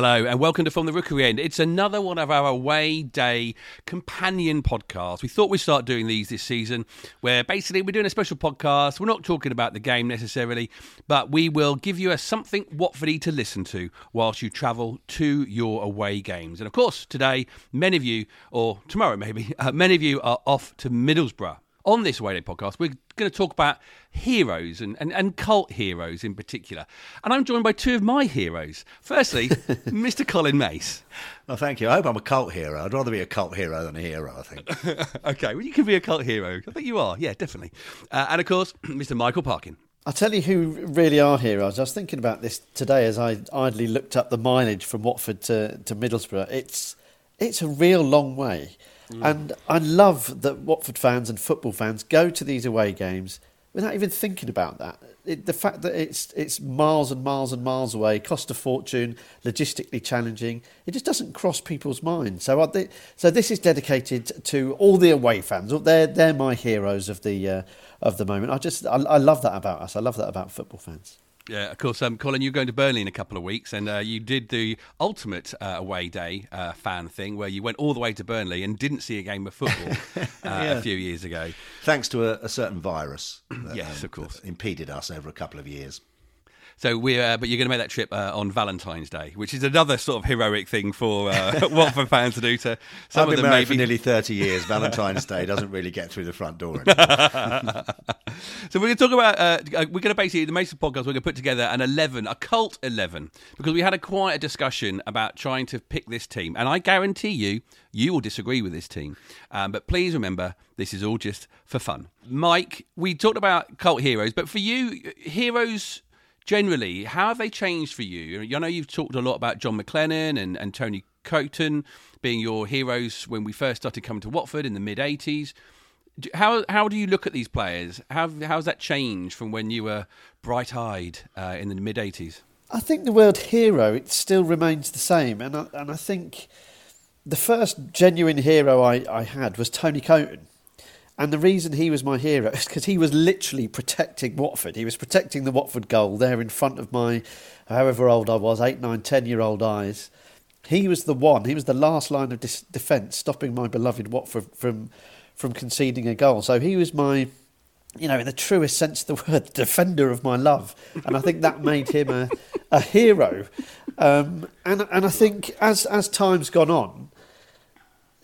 Hello, and welcome to From the Rookery End. It's another one of our away day companion podcasts. We thought we'd start doing these this season, where basically we're doing a special podcast. We're not talking about the game necessarily, but we will give you a something Watfordy to listen to whilst you travel to your away games. And of course, today, many of you, or tomorrow maybe, uh, many of you are off to Middlesbrough on this Away Day podcast, we're going to talk about heroes and, and, and cult heroes in particular. And I'm joined by two of my heroes. Firstly, Mr. Colin Mace. Well, thank you. I hope I'm a cult hero. I'd rather be a cult hero than a hero, I think. okay, well, you can be a cult hero. I think you are. Yeah, definitely. Uh, and of course, Mr. Michael Parkin. I'll tell you who really are heroes. I was thinking about this today as I idly looked up the mileage from Watford to, to Middlesbrough. It's, it's a real long way. Mm. And I love that Watford fans and football fans go to these away games without even thinking about that. It, the fact that it's it's miles and miles and miles away, cost a fortune, logistically challenging, it just doesn't cross people's minds. So, I, so this is dedicated to all the away fans. They're they're my heroes of the uh, of the moment. I just I, I love that about us. I love that about football fans. Yeah, of course. Um, Colin, you're going to Burnley in a couple of weeks, and uh, you did the ultimate uh, away day uh, fan thing, where you went all the way to Burnley and didn't see a game of football uh, yeah. a few years ago, thanks to a, a certain virus. That, yes, um, of course, impeded us over a couple of years. So we're, uh, but you're going to make that trip uh, on Valentine's Day, which is another sort of heroic thing for uh, Watford fans to do. To some I've been of them married maybe... for nearly thirty years. Valentine's Day doesn't really get through the front door. so we're going to talk about. Uh, uh, we're going to basically the Mason podcast. We're going to put together an eleven, a cult eleven, because we had a quite a discussion about trying to pick this team, and I guarantee you, you will disagree with this team. Um, but please remember, this is all just for fun. Mike, we talked about cult heroes, but for you, heroes generally, how have they changed for you? I know you've talked a lot about John McClelland and, and Tony Coton being your heroes when we first started coming to Watford in the mid 80s. How, how do you look at these players? How, how's that changed from when you were bright eyed uh, in the mid 80s? I think the word hero it still remains the same, and I, and I think the first genuine hero I, I had was Tony Coton. And the reason he was my hero is because he was literally protecting Watford. He was protecting the Watford goal there in front of my, however old I was, eight, nine, ten year old eyes. He was the one. He was the last line of defence, stopping my beloved Watford from from conceding a goal. So he was my, you know, in the truest sense of the word, defender of my love. And I think that made him a, a hero. Um, and and I think as as time's gone on,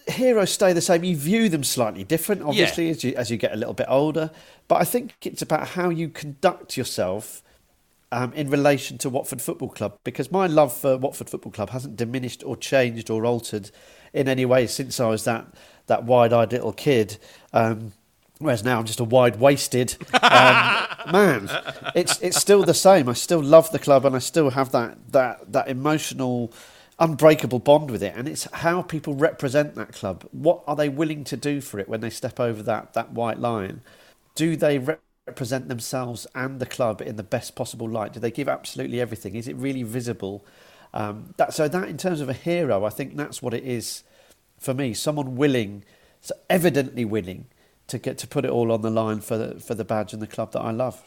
heroes stay the same. You view them slightly different, obviously, yeah. as you as you get a little bit older. But I think it's about how you conduct yourself um, in relation to Watford Football Club, because my love for Watford Football Club hasn't diminished or changed or altered in any way since I was that that wide-eyed little kid. Um, whereas now I'm just a wide-waisted um, man. It's it's still the same. I still love the club, and I still have that that that emotional unbreakable bond with it, and it's how people represent that club. What are they willing to do for it when they step over that that white line? Do they represent themselves and the club in the best possible light? Do they give absolutely everything? Is it really visible? Um, that, so that, in terms of a hero, I think that's what it is for me. Someone willing, so evidently willing, to get to put it all on the line for the, for the badge and the club that I love.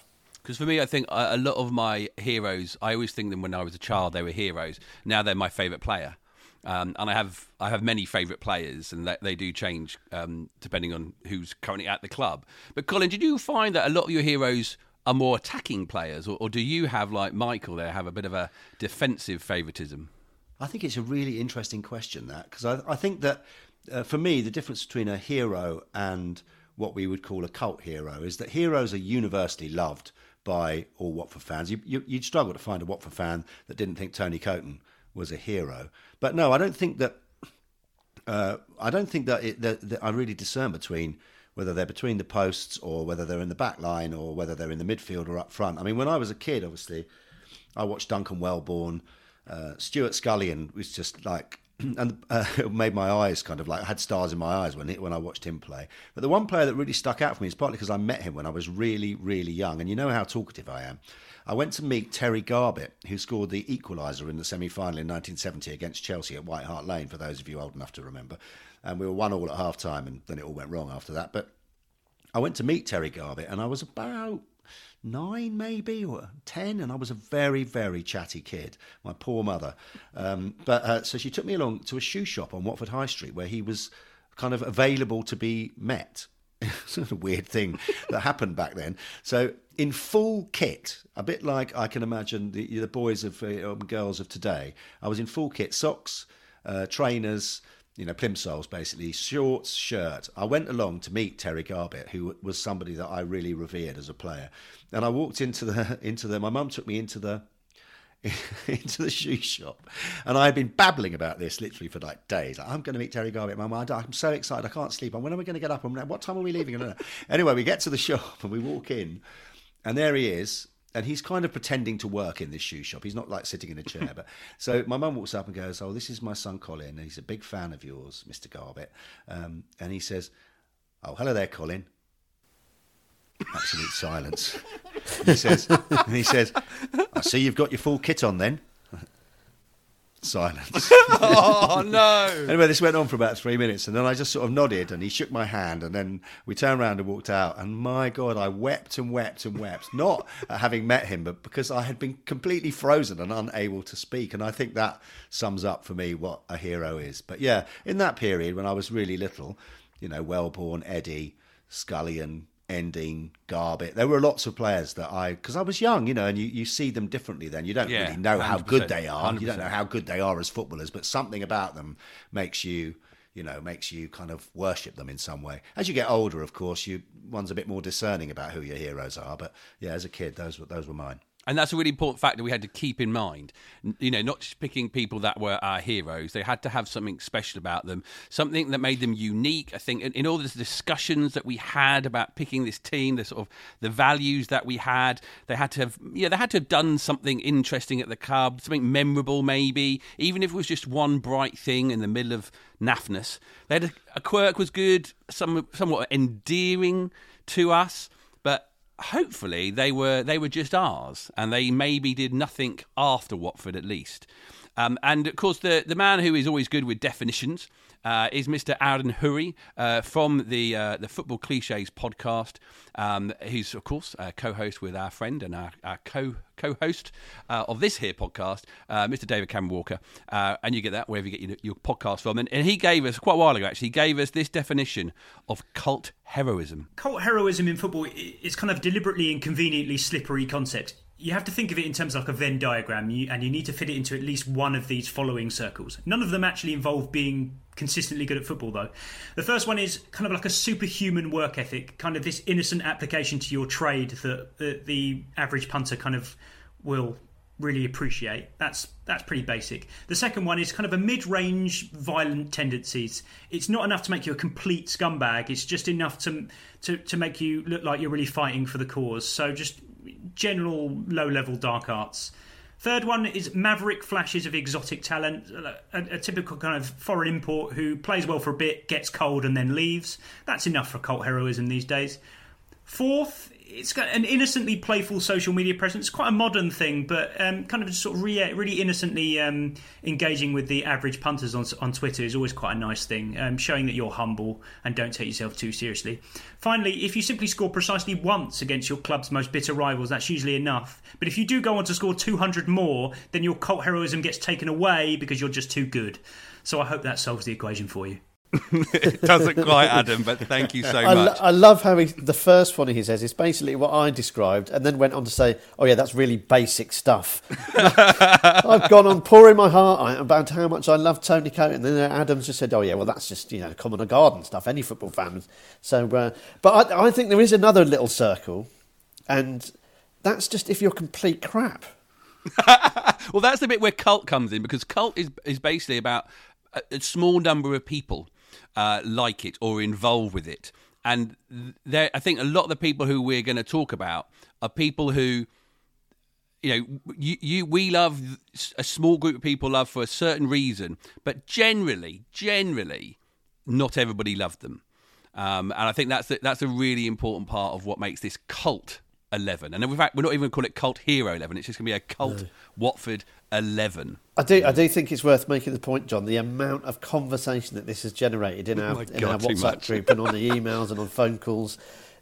Because for me, I think a lot of my heroes, I always think them when I was a child, they were heroes. Now they're my favourite player. Um, and I have I have many favourite players, and they, they do change um, depending on who's currently at the club. But Colin, did you find that a lot of your heroes are more attacking players, or, or do you have like Michael there have a bit of a defensive favouritism? I think it's a really interesting question that because I, I, think that uh, for me the difference between a hero and what we would call a cult hero is that heroes are universally loved by all Watford fans. You, you, would struggle to find a Watford fan that didn't think Tony Coton was a hero. But no, I don't think that. Uh, I don't think that, it, that, that I really discern between whether they're between the posts or whether they're in the back line or whether they're in the midfield or up front. I mean, when I was a kid, obviously, I watched Duncan Welbourne. Uh, Stewart Scullion was just like and uh, it made my eyes kind of like I had stars in my eyes when it, when I watched him play. But the one player that really stuck out for me is partly because I met him when I was really really young, and you know how talkative I am. I went to meet Terry Garbett, who scored the equaliser in the semi-final in 1970 against Chelsea at White Hart Lane. For those of you old enough to remember, and we were one all at half time, and then it all went wrong after that. But I went to meet Terry Garbett, and I was about nine maybe or 10 and i was a very very chatty kid my poor mother. Um, but uh, so she took me along to a shoe shop on watford high street where he was kind of available to be met. It's a weird thing that happened back then. So in full kit a bit like i can imagine the, the boys of uh, girls of today i was in full kit socks uh, trainers you know, plimsolls basically, shorts, shirt. I went along to meet Terry Garbett, who was somebody that I really revered as a player. And I walked into the into the. My mum took me into the into the shoe shop, and I had been babbling about this literally for like days. Like, I'm going to meet Terry Garbett, Mum. I'm so excited, I can't sleep. When are we going to get up? What time are we leaving? Uh, anyway, we get to the shop and we walk in, and there he is and he's kind of pretending to work in this shoe shop. He's not like sitting in a chair. But so my mum walks up and goes, "Oh, this is my son Colin. He's a big fan of yours, Mr. Garbett." Um, and he says, "Oh, hello there, Colin." Absolute silence. And he says, and "He says, I see you've got your full kit on then." Silence. oh no! anyway, this went on for about three minutes, and then I just sort of nodded, and he shook my hand, and then we turned around and walked out. And my God, I wept and wept and wept, not at having met him, but because I had been completely frozen and unable to speak. And I think that sums up for me what a hero is. But yeah, in that period when I was really little, you know, Welbourne Eddy, Scullion, Endean, Garbett. There were lots of players that I, because I was young, you know, and you, you see them differently then. You don't Yeah, really know how good they are. 100%. You don't know how good they are as footballers, but something about them makes you, you know, makes you kind of worship them in some way. As you get older, of course, you one's a bit more discerning about who your heroes are. But yeah, as a kid, those were those were mine. And that's a really important factor we had to keep in mind. You know, not just picking people that were our heroes. They had to have something special about them, something that made them unique. I think in, in all the discussions that we had about picking this team, the sort of the values that we had, they had to have, yeah, they had to have done something interesting at the club, something memorable, maybe, even if it was just one bright thing in the middle of naffness. They had a, a quirk was good, some somewhat endearing to us, hopefully they were they were just ours, and they maybe did nothing after Watford at least. Um, and of course, the the man who is always good with definitions uh, is Mr. Adam Hurrey uh, from the uh, the Football Cliches podcast. Um, he's of course co-host with our friend and our, our co co-host uh, of this here podcast, uh, Mr. David Cameron Walker, uh, and you get that wherever you get your, your podcast from. And, and he gave us quite a while ago actually. He gave us this definition of cult heroism. cult heroism in football is kind of deliberately and conveniently slippery concept. You have to think of it in terms of like a Venn diagram, you, and you need to fit it into at least one of these following circles. None of them actually involve being consistently good at football, though. The first one is kind of like a superhuman work ethic, kind of this innocent application to your trade that the, the average punter kind of will really appreciate. That's that's pretty basic. The second one is kind of a mid-range violent tendencies. It's not enough to make you a complete scumbag. It's just enough to to to make you look like you're really fighting for the cause. So just general low-level dark arts. Third one is maverick flashes of exotic talent, uh, a, a typical kind of foreign import who plays well for a bit, gets cold, and then leaves. That's enough for cult heroism these days. Fourth, it's got an innocently playful social media presence. It's quite a modern thing, but um, kind of sort of re- really innocently um, engaging with the average punters on, on Twitter is always quite a nice thing, um, showing that you're humble and don't take yourself too seriously. Finally, if you simply score precisely once against your club's most bitter rivals, that's usually enough. But if you do go on to score 200 more, then your cult heroism gets taken away because you're just too good. So I hope that solves the equation for you. It doesn't quite, Adam, but thank you so I, lo- much. I love how he, the first one he says is basically what I described, and then went on to say, "Oh yeah, that's really basic stuff." I've gone on pouring my heart out about how much I love Tony Coton, and then Adams just said, "Oh yeah, well that's just you know common garden stuff. Any football fan." So, uh, but I, I think there is another little circle, and that's just if you're complete crap. Well, that's the bit where cult comes in because cult is is basically about a small number of people uh, like it or involved with it, and there, I think a lot of the people who we're going to talk about are people who. You know, you, you we love a small group of people love for a certain reason, but generally, generally, not everybody loved them, um, and I think that's the, that's a really important part of what makes this cult eleven. And in fact, we're not even going to call it cult hero eleven; it's just going to be a cult Watford eleven. I do, I do think it's worth making the point, John. The amount of conversation that this has generated in Oh our, my in God, our WhatsApp much. group and on the emails and on phone calls,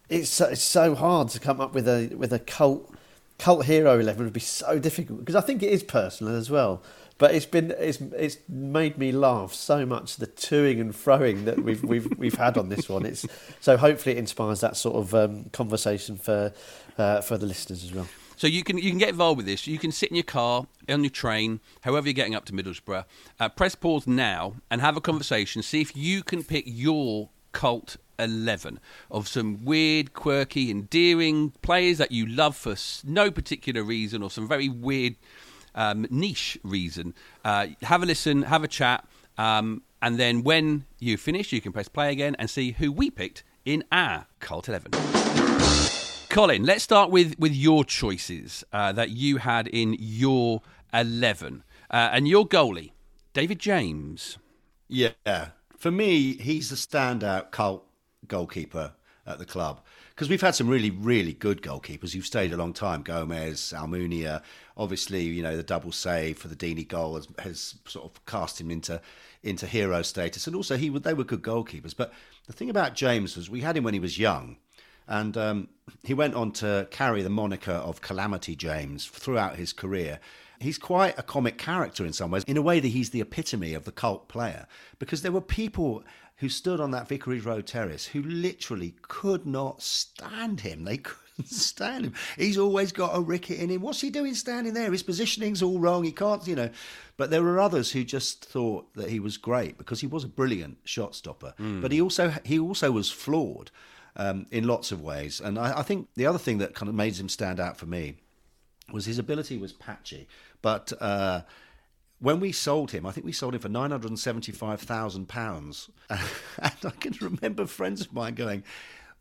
it's so, it's so hard to come up with a with a cult cult hero eleven would be so difficult because I think it is personal as well. But it's been it's it's made me laugh so much the toing and froing that we've we've we've had on this one. It's so hopefully it inspires that sort of um, conversation for uh, for the listeners as well. So you can you can get involved with this. You can sit in your car, on your train, however you're getting up to Middlesbrough. Uh, press pause now and have a conversation. See if you can pick your cult 11 of some weird, quirky, endearing players that you love for no particular reason or some very weird um, niche reason. Uh, have a listen, have a chat, um, and then when you finish, you can press play again and see who we picked in our Cult 11. Colin, let's start with, with your choices uh, that you had in your 11. Uh, and your goalie, David James. Yeah. For me, he's the standout cult goalkeeper at the club because we've had some really, really good goalkeepers who've stayed a long time. Gomes, Almunia, obviously, you know, the double save for the Deeney goal has, has sort of cast him into into hero status, and also he they were good goalkeepers. But the thing about James was we had him when he was young, and um, he went on to carry the moniker of Calamity James throughout his career. He's quite a comic character in some ways, in a way that he's the epitome of the cult player, because there were people who stood on that Vicarage Road terrace who literally could not stand him. They couldn't stand him. He's always got a ricket in him. What's he doing standing there? His positioning's all wrong. He can't, you know. But there were others who just thought that he was great because he was a brilliant shot stopper. Mm. But he also he also was flawed um, in lots of ways. And I, I think the other thing that kind of made him stand out for me was his ability was patchy, but. Uh, when we sold him, I think we sold him for nine hundred and seventy-five thousand pounds, and I can remember friends of mine going,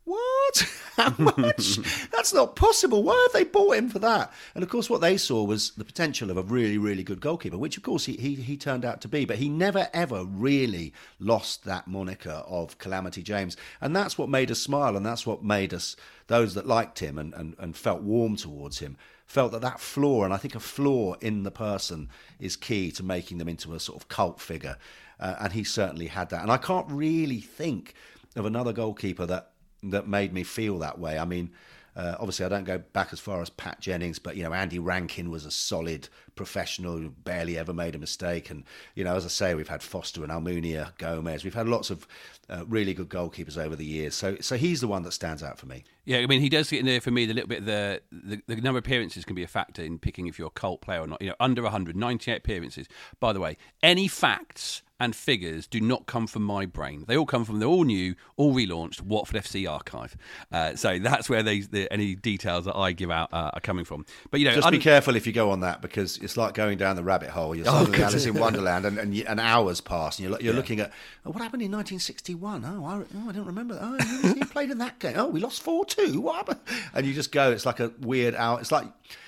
"What? How much? That's not possible. Why have they bought him for that?" And of course, what they saw was the potential of a really, really good goalkeeper, which of course he he, he turned out to be. But he never ever really lost that moniker of Calamity James, and that's what made us smile, and that's what made us those that liked him and, and, and felt warm towards him felt that that flaw, and I think a flaw in the person is key to making them into a sort of cult figure. Uh, and he certainly had that. And I can't really think of another goalkeeper that that made me feel that way. I mean, uh, obviously, I don't go back as far as Pat Jennings, but you know, Andy Rankin was a solid professional who barely ever made a mistake. And you know, as I say, we've had Foster and Almunia, Gomes. We've had lots of uh, really good goalkeepers over the years. So, so he's the one that stands out for me. Yeah, I mean, he does get in there for me. The little bit the, the the number of appearances can be a factor in picking if you're a cult player or not. You know, under 100, 98 appearances. By the way, any facts and figures do not come from my brain. They all come from the all new, all relaunched Watford FC archive. Uh, so that's where they, the, any details that I give out uh, are coming from. But you know, just un- be careful if you go on that because it's like going down the rabbit hole. You're suddenly oh, Alice in Wonderland, and, and, and, hours pass, and you're, you're yeah. looking at oh, what happened in 1961. Oh, I, oh, I don't remember. Oh, he played in that game. Oh, we lost four two. What happened? And you just go. It's like a weird hour. It's like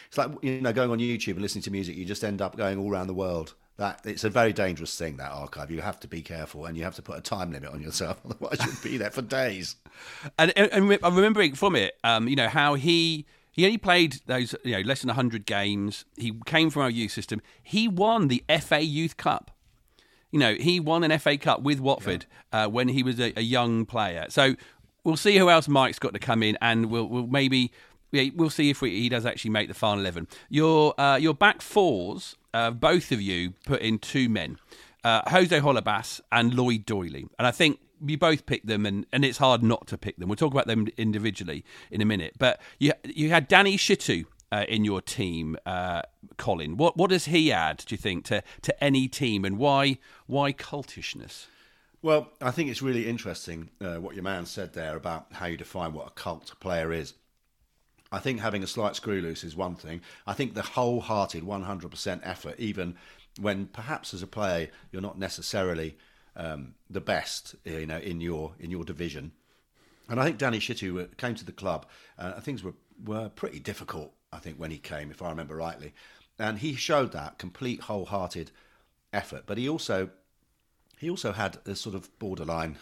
it's like you know going on YouTube and listening to music. You just end up going all around the world that it's a very dangerous thing that archive. You have to be careful and you have to put a time limit on yourself otherwise you'll be there for days. And, and, and i'm remembering from it um, you know how he he only played those you know less than 100 games. He came from our youth system. He won the fa youth cup. You know he won an fa cup with watford yeah. uh, when he was a, a, young player. So we'll see who else mike's got to come in and we'll, we'll maybe yeah, we'll see if we, he does actually make the final 11 your uh, your back fours uh, both of you put in two men, uh, Jose Holebas and Lloyd Doyley. And I think you both picked them, and, and it's hard not to pick them. We'll talk about them individually in a minute. But you you had Danny Shittu uh, in your team, uh, Colin. What what does he add? Do you think to to any team, and why why cultishness? Well, I think it's really interesting uh, what your man said there about how you define what a cult player is. I think having a slight screw loose is one thing. I think the wholehearted 100% effort, even when perhaps as a player you're not necessarily um, the best, you know, in your in your division. And I think Danny Shittu uh, came to the club. Uh, things were were pretty difficult. I think when he came, if I remember rightly, and he showed that complete wholehearted effort. But he also he also had a sort of borderline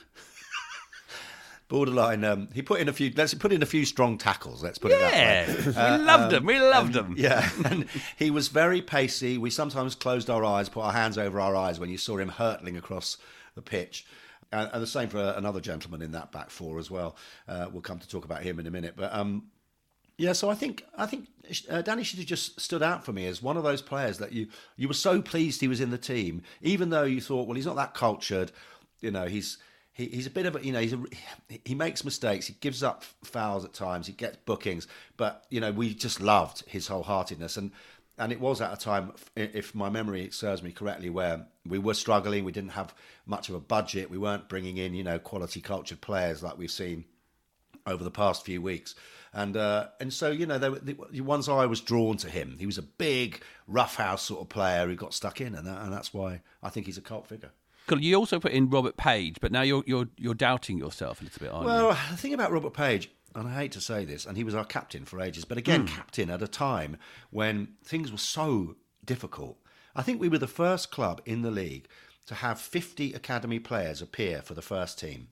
borderline. Um, he put in a few. Let's put in a few strong tackles. Let's put yeah, it that way. Uh, we loved um, him. We loved him. Yeah, and he was very pacey. We sometimes closed our eyes, put our hands over our eyes when you saw him hurtling across the pitch. and, and the same for another gentleman in that back four as well. Uh, we'll come to talk about him in a minute, but um, yeah. So I think I think uh, Danny should have just stood out for me as one of those players that you you were so pleased he was in the team, even though you thought, well, he's not that cultured. You know, he's he, he's a bit of a you know he's a, he makes mistakes he gives up fouls at times he gets bookings but you know we just loved his wholeheartedness. And and it was at a time if my memory serves me correctly where we were struggling we didn't have much of a budget we weren't bringing in you know quality cultured players like we've seen over the past few weeks. And uh, and so you know the, the one's I was drawn to him he was a big roughhouse sort of player who got stuck in and, that, and that's why I think he's a cult figure you also put in Robert Page, but now you're you're you're doubting yourself a little bit, aren't well, you? Well, the thing about Robert Page, and I hate to say this, and he was our captain for ages, but again, mm. captain at a time when things were so difficult. I think we were the first club in the league to have 50 academy players appear for the first team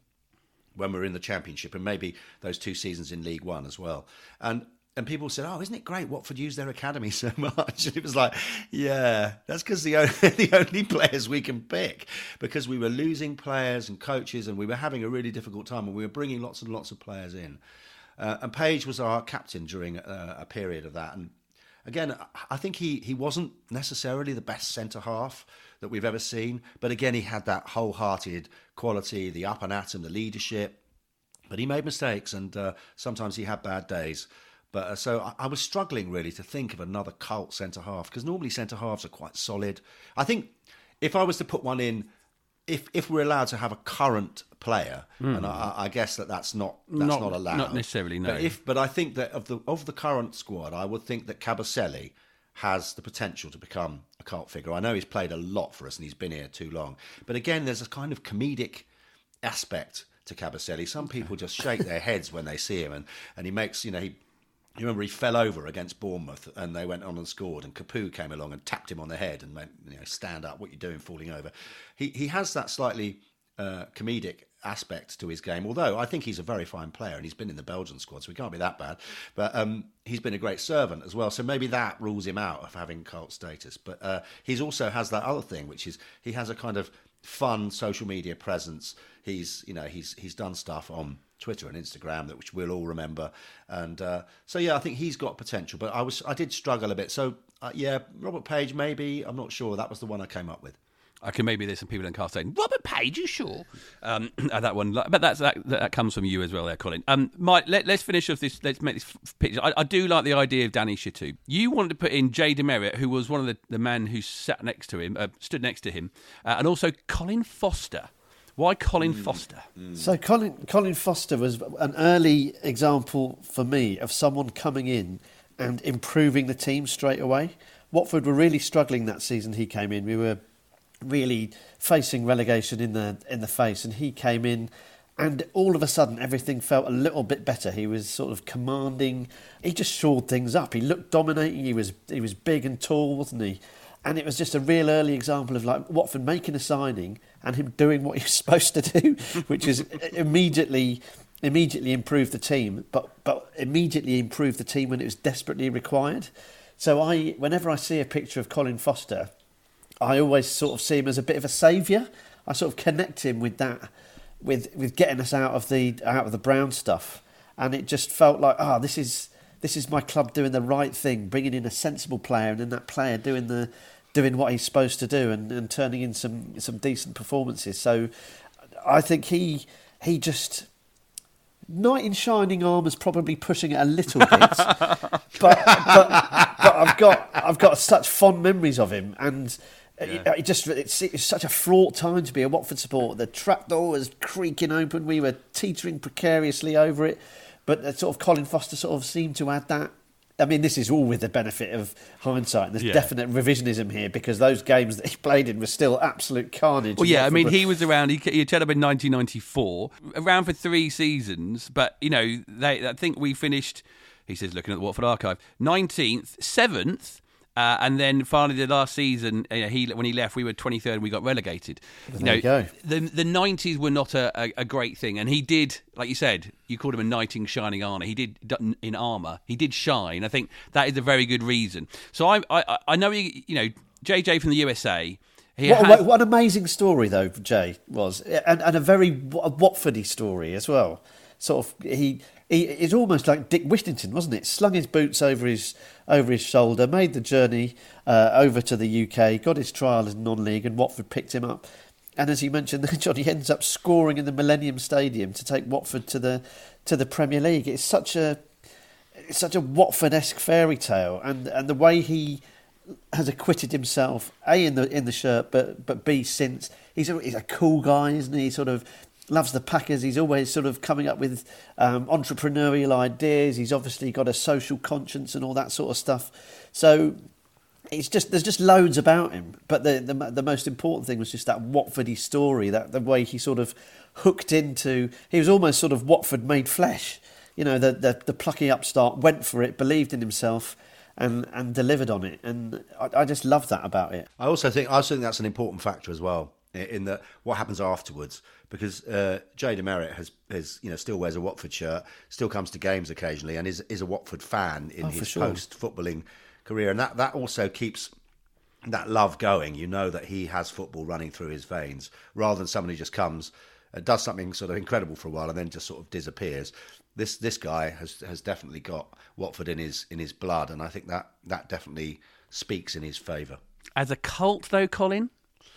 when we were in the championship, and maybe those two seasons in League One as well. And and people said, "Oh, isn't it great Watford use their academy so much?" And it was like, "Yeah, that's because the only, the only players we can pick because we were losing players and coaches, and we were having a really difficult time, and we were bringing lots and lots of players in." Uh, and Page was our captain during uh, a period of that, and again, I think he he wasn't necessarily the best centre half that we've ever seen, but again, he had that wholehearted quality, the up and at him, the leadership. But he made mistakes, and uh, sometimes he had bad days. But uh, so I, I, was struggling really to think of another cult centre half because normally centre halves are quite solid. I think if I was to put one in, if if we're allowed to have a current player, mm. and I, I, guess that that's not that's not, not allowed, not necessarily. No, but if but I think that of the of the current squad, I would think that Kabasele has the potential to become a cult figure. I know he's played a lot for us and he's been here too long, but again, there's a kind of comedic aspect to Kabasele. Some people just shake their heads when they see him, and, and he makes you know he you remember he fell over against Bournemouth and they went on and scored and Capoue came along and tapped him on the head and went, you know, stand up, what you doing falling over. He he has that slightly uh, comedic aspect to his game, although I think he's a very fine player and he's been in the Belgian squad, so he can't be that bad. But um, he's been a great servant as well, so maybe that rules him out of having cult status. But uh, he's also has that other thing, which is he has a kind of fun social media presence. He's you know he's he's done stuff on Twitter and Instagram that which we'll all remember. And uh, so yeah, I think he's got potential. But I was I did struggle a bit. So uh, yeah, Robert Page maybe I'm not sure. That was the one I came up with. I can maybe there's some people in car saying Robert Page, you sure? Um, that one, but that's that, that comes from you as well, there, Colin. Um, Mike, let, us finish off this. Let's make this picture. I, I, do like the idea of Danny Shittu. You wanted to put in Jay Demerit, who was one of the, the men who sat next to him, uh, stood next to him, uh, and also Colin Foster. Why Colin mm. Foster? Mm. So Colin Colin Foster was an early example for me of someone coming in and improving the team straight away. Watford were really struggling that season. He came in. We were really facing relegation in the in the face, and he came in. And all of a sudden, everything felt a little bit better. He was sort of commanding. He just shored things up. He looked dominating. He was he was big and tall, wasn't he? And it was just a real early example of like Watford making a signing and him doing what he was supposed to do, which is immediately immediately improve the team, but but immediately improve the team when it was desperately required. So I, whenever I see a picture of Colin Foster, I always sort of see him as a bit of a saviour. I sort of connect him with that, with with getting us out of the out of the brown stuff, and it just felt like ah, oh, this is this is my club doing the right thing, bringing in a sensible player, and then that player doing the doing what he's supposed to do and, and turning in some some decent performances. So I think he he just knight in shining armour is probably pushing it a little bit, but, but but I've got I've got such fond memories of him and. Yeah. It, just it's, it's, such a fraught time to be a Watford supporter. The trapdoor was creaking open. We were teetering precariously over it, but uh, sort of Colin Foster sort of seemed to add that I mean, this is all with the benefit of hindsight. There's yeah. definite revisionism here because those games that he played in were still absolute carnage. Well, yeah, I mean, he was around. He, he turned up in 1994, around for three seasons. But you know, they, I think we finished. He says, looking at the Watford archive, 19th, 7th, uh, and then finally, the last season, uh, he when he left, we were 23rd and we got relegated. There you know, you go. the the 90s were not a, a, a, great thing, and he did, like you said, you called him a knight in shining armour. He did in armour. He did shine. I think that is a very good reason. So I I, I know he, you know JJ from the USA He what, has- what an amazing story, though, Jay was, and, and a very Wa- Watfordy story as well. Sort of, he, he almost like Dick Whittington, wasn't it? Slung his boots over his over his shoulder, made the journey uh, over to the UK, got his trial as non-league, and Watford picked him up. And as you mentioned, Johnny ends up scoring in the Millennium Stadium to take Watford to the to the Premier League. It's such a it's such a Watford-esque fairy tale, and and the way he has acquitted himself, a in the in the shirt, but but b since he's a, he's a cool guy, isn't he? Sort of loves the Packers. He's always sort of coming up with um, entrepreneurial ideas. He's obviously got a social conscience and all that sort of stuff. So it's just there's just loads about him. But the the, the most important thing was just that Watfordy story, that the way he sort of hooked into. He was almost sort of Watford made flesh. You know, the the, the plucky upstart went for it, believed in himself. And, and delivered on it, and I, I just love that about it. I also think I also think that's an important factor as well in that what happens afterwards because uh, Jay Demerit has, has you know still wears a Watford shirt, still comes to games occasionally, and is is a Watford fan in Oh, his sure. post footballing career, and that that also keeps that love going. You know that he has football running through his veins, rather than somebody who just comes, uh, does something sort of incredible for a while, and then just sort of disappears. This this guy has has definitely got Watford in his in his blood, and I think that that definitely speaks in his favour. As a cult, though, Colin,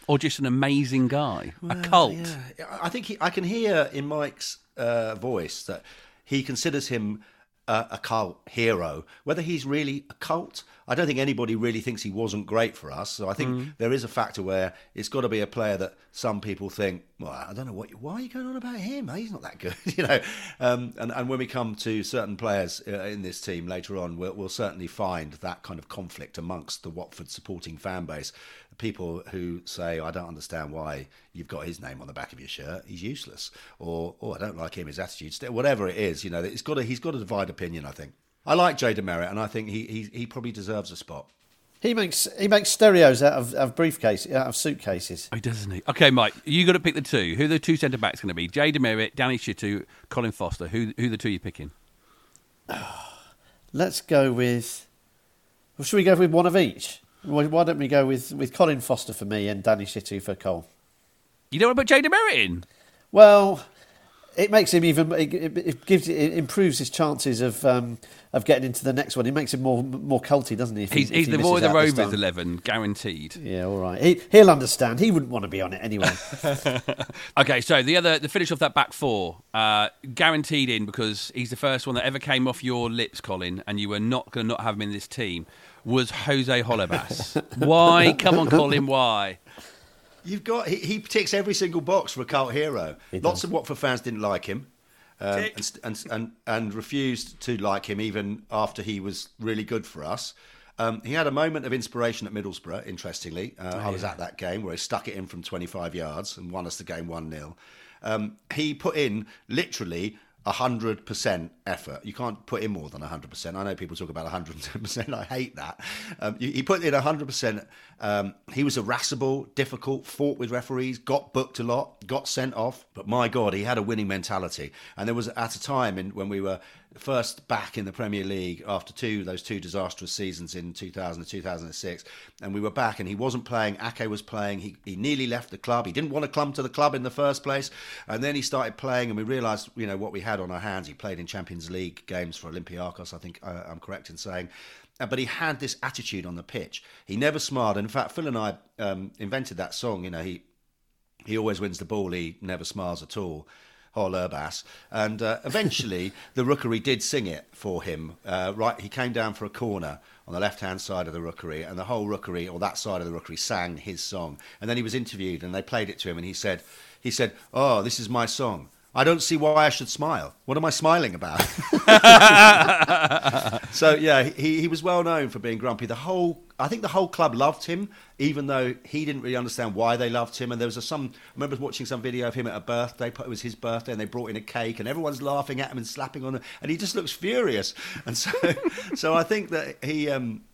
or just an amazing guy? a cult. Yeah, I think he, I can hear in Mike's uh, voice that he considers him a, a cult hero. Whether he's really a cult, I don't think anybody really thinks he wasn't great for us. So I think there is a factor where it's got to be a player that some people think, well, I don't know what, why are you going on about him? He's not that good, you know. Um, and and when we come to certain players uh, in this team later on, we'll, we'll certainly find that kind of conflict amongst the Watford supporting fan base. People who say, I don't understand why you've got his name on the back of your shirt. He's useless, or oh, I don't like him, his attitude, whatever it is. You know, it's got to, he's got to divide opinion. I think. I like Jay Demerit, and I think he, he he probably deserves a spot. He makes he makes stereos out of, of briefcases, out of suitcases. Oh, doesn't he? Okay, Mike, you got to pick the two. Who are the two centre backs going to be? Jay Demerit, Danny Shittu, Colin Foster. Who who are the two you picking? Let's go with. Well, should we go with one of each? Why why don't we go with, with Colin Foster for me and Danny Shittu for Cole? You don't want to put Jay Demerit in? Well, it makes him even. It, it- it gives it improves his chances of um, of getting into the next one. It makes him more more culty, doesn't he? if he- He's, if he's he the misses boy of the out this Rovers 11, guaranteed. Yeah, all right. He, he'll understand. He wouldn't want to be on it anyway. Okay, so the other, the finish off that back four, uh, guaranteed in because he's the first one that ever came off your lips, Colin, and you were not going to not have him in this team, was Jose Holebas. why? Come on, Colin, why? You've got he, he ticks every single box for a cult hero. Lots of Watford fans didn't like him. Um, and, and, and and refused to like him even after he was really good for us. Um, he had a moment of inspiration at Middlesbrough. Interestingly, uh, I was at that game where he stuck it in from 25 yards and won us the game one 0 um, He put in literally hundred percent effort. You can't put in more than hundred percent. I know people talk about one hundred and ten percent. I hate that. Um, he put in hundred percent. Um, he was irascible, difficult, fought with referees, got booked a lot, got sent off. But my God, he had a winning mentality. And there was at a time in, when we were first back in the Premier League after two those two disastrous seasons in 2000 and 2006, and we were back, and he wasn't playing. Ake was playing. He he nearly left the club. He didn't want to come to the club in the first place, and then he started playing, and we realised you know what we had on our hands. He played in Champions League games for Olympiacos. I think uh, I'm correct in saying. Uh, But he had this attitude on the pitch. He never smiled. In fact, Phil and I um, invented that song. You know, he he always wins the ball. He never smiles at all. Holebas. And uh, eventually, the rookery did sing it for him. Uh, right, he came down for a corner on the left-hand side of the rookery, and the whole rookery, or that side of the rookery, sang his song. And then he was interviewed, and they played it to him, and he said, "He said, oh, this is my song." I don't see why I should smile. What am I smiling about? so yeah, he he was well known for being grumpy. The whole I think the whole club loved him, even though he didn't really understand why they loved him. And there was a, some I remember watching some video of him at a birthday. It was his birthday, and they brought in a cake, and everyone's laughing at him and slapping on him, and he just looks furious. And so so I think that he. Um,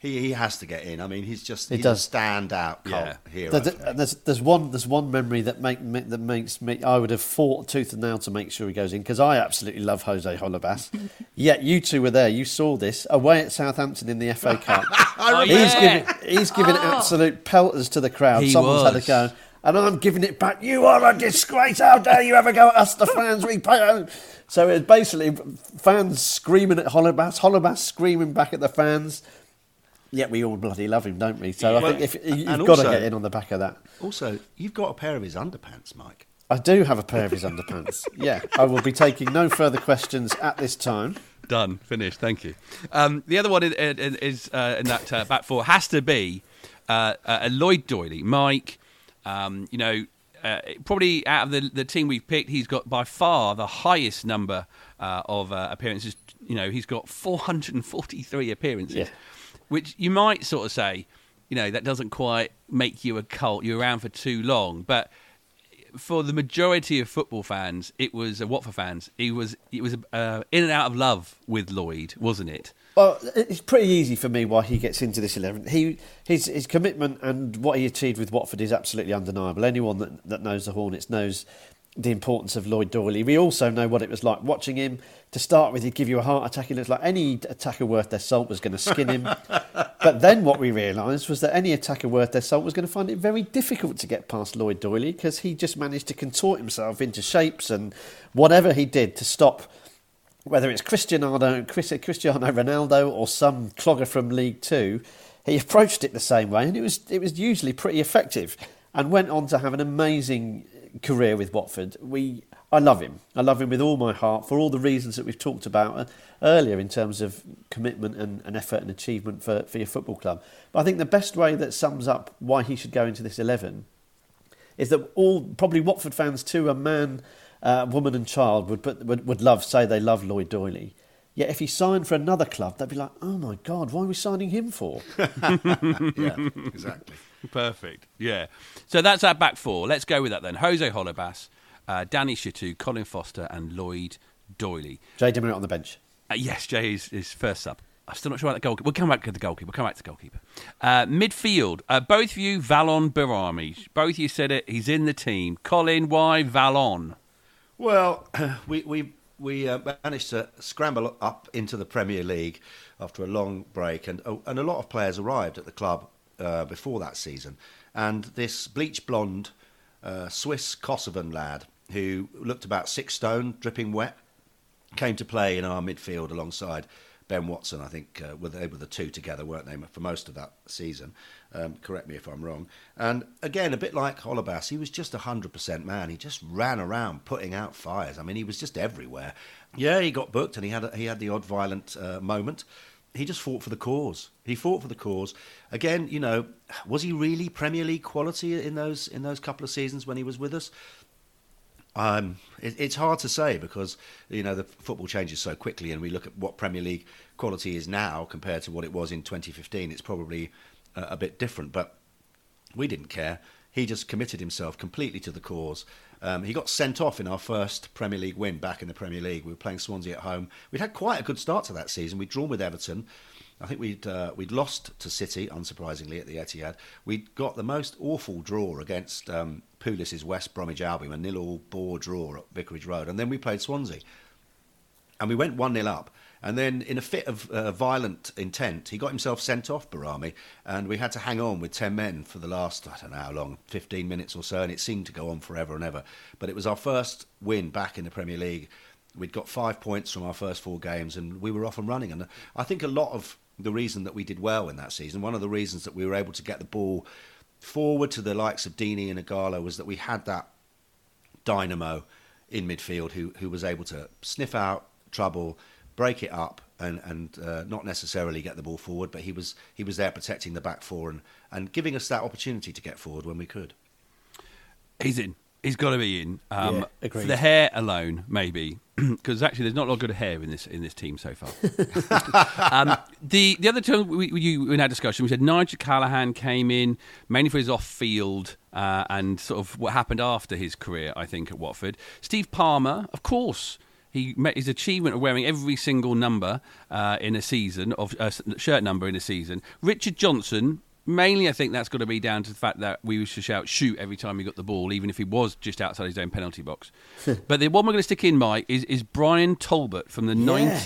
He, he has to get in. I mean, he's just He he's does. a standout cult Yeah. hero. There's, for there's, there's one there's one memory that make, make that makes me I would have fought tooth and nail to make sure he goes in because I absolutely love Jose Holebas. Yet you two were there, you saw this away at Southampton in the FA Cup. Oh, he's yeah. giving he's giving oh. absolute pelters to the crowd. He Someone's had a go. And I'm giving it back. You are a disgrace. How dare you ever go at us, the fans? We pay. So it's basically fans screaming at Holebas, Holebas screaming back at the fans. Yet we all bloody love him, don't we? So I think if you've got to get in on the back of that. Also, you've got a pair of his underpants, Mike. I do have a pair of his underpants. Yeah, I will be taking no further questions at this time. Done. Finished. Thank you. Um, the other one is, is uh, in that uh, back four has to be uh, uh, Lloyd Doyley. Mike, um, you know, uh, probably out of the, the team we've picked, he's got by far the highest number uh, of uh, appearances. You know, he's got 443 appearances, Yeah. Which you might sort of say, you know, that doesn't quite make you a cult. You're around for too long, but for the majority of football fans, it was uh, Watford fans. He was it was uh, in and out of love with Lloyd, wasn't it? Well, it's pretty easy for me why he gets into this eleven. He his his commitment and what he achieved with Watford is absolutely undeniable. Anyone that, that knows the Hornets knows the importance of Lloyd Doyley. We also know what it was like watching him. To start with, he'd give you a heart attack. He looked like any attacker worth their salt was going to skin him. but then what we realised was that any attacker worth their salt was going to find it very difficult to get past Lloyd Doyley because he just managed to contort himself into shapes and whatever he did to stop whether it's Cristiano, Cristiano Ronaldo or some clogger from League Two, he approached it the same way, and it was it was usually pretty effective, and went on to have an amazing career with Watford. We, I love him. I love him with all my heart for all the reasons that we've talked about uh, earlier in terms of commitment and, and effort and achievement for, for your football club. But I think the best way that sums up why he should go into this eleven is that all probably Watford fans too, a man, uh, woman, and child would, would would love say they love Lloyd Doyley. Yet if he signed for another club, they'd be like, "Oh my God, why are we signing him for?" yeah, exactly. Perfect. Yeah. So that's our back four. Let's go with that then. Jose Holebas, uh, Danny Shittu, Colin Foster, and Lloyd Doyley. Jay Dimmer on the bench. Uh, yes, Jay is, is first up. I'm still not sure about the goalkeeper. We'll come back to the goalkeeper. We'll come back to the goalkeeper. Uh, midfield. Uh, both of you, Valon Behrami. Both of you said it. He's in the team. Colin, why Valon? Well, we we we uh, managed to scramble up into the Premier League after a long break, and oh, and a lot of players arrived at the club uh, before that season. And this bleach blonde uh, Swiss Kosovan lad who looked about six stone, dripping wet, came to play in our midfield alongside Ben Watson. I think uh, were they were the two together, weren't they, for most of that season? Um, correct me if I'm wrong. And again, a bit like Holebas, he was just a hundred percent man. He just ran around putting out fires. I mean, he was just everywhere. Yeah, he got booked, and he had a, he had the odd violent uh, moment. He just fought for the cause. He fought for the cause. Again, you know, was he really Premier League quality in those in those couple of seasons when he was with us? Um, it, it's hard to say because you know the football changes so quickly, and we look at what Premier League quality is now compared to what it was in 2015. It's probably a, a bit different, but we didn't care. He just committed himself completely to the cause. Um, he got sent off in our first Premier League win back in the Premier League. We were playing Swansea at home. We'd had quite a good start to that season. We'd drawn with Everton. I think we'd uh, we'd lost to City, unsurprisingly, at the Etihad. We'd got the most awful draw against um, Pulis's West Bromwich Albion, a nil-all bore draw at Vicarage Road, and then we played Swansea, and we went one 0 up. And then, in a fit of uh, violent intent, he got himself sent off, Behrami, and we had to hang on with 10 men for the last, I don't know how long, 15 minutes or so, and it seemed to go on forever and ever. But it was our first win back in the Premier League. We'd got five points from our first four games, and we were off and running. And I think a lot of the reason that we did well in that season, one of the reasons that we were able to get the ball forward to the likes of Deeney and Ighalo was that we had that dynamo in midfield who, who was able to sniff out trouble, break it up, and and uh, not necessarily get the ball forward, but he was he was there protecting the back four and, and giving us that opportunity to get forward when we could. He's in. He's got to be in. Um, Yeah, for the hair alone, maybe, because actually there's not a lot of good hair in this in this team so far. um, the the other two we, we, you, in our discussion, we said Nigel Callaghan came in mainly for his off field uh, and sort of what happened after his career. I think at Watford, Steve Palmer, of course. He met his achievement of wearing every single number uh, in a season of uh, shirt number in a season. Richard Johnson. Mainly, I think that's got to be down to the fact that we used to shout "shoot" every time he got the ball, even if he was just outside his own penalty box. but the one we're going to stick in, Mike, is, is Brian Talbot from the Yeah.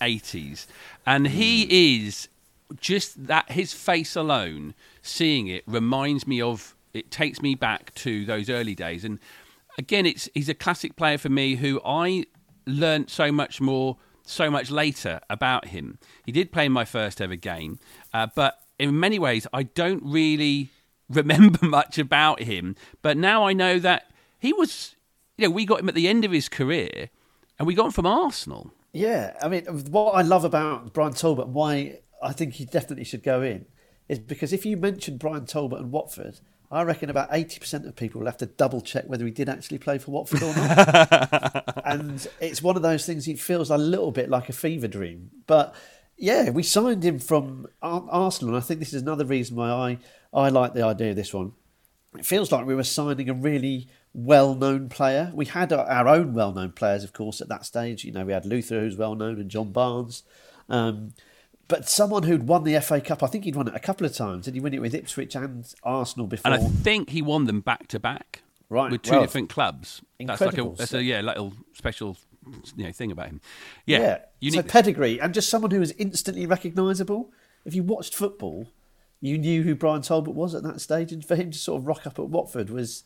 1980s, and he is just that his face alone, seeing it reminds me of. It takes me back to those early days, and again, it's he's a classic player for me who I learnt so much more so much later about him. He did play in my first ever game, uh, but in many ways, I don't really remember much about him. But now I know that he was, you know, we got him at the end of his career, and we got him from Arsenal. Yeah, I mean, what I love about Brian Talbot, why I think he definitely should go in, is because if you mention Brian Talbot and Watford, I reckon about 80% of people will have to double check whether he did actually play for Watford or not. and it's one of those things, it feels a little bit like a fever dream. But yeah, we signed him from Arsenal, and I think this is another reason why I, I like the idea of this one. It feels like we were signing a really well known player. We had our- own well known players, of course, at that stage. You know, we had Luther, who's well known, and John Barnes. Um, but someone who'd won the FA Cup, I think he'd won it a couple of times. Did he win it with Ipswich and Arsenal before? And I think he won them back to back, Right, with two well, different clubs. That's like a incredible. that's a yeah little special you know thing about him. Yeah, yeah, unique. so pedigree and just someone who was instantly recognisable. If you watched football, you knew who Brian Talbot was at that stage, and for him to sort of rock up at Watford was,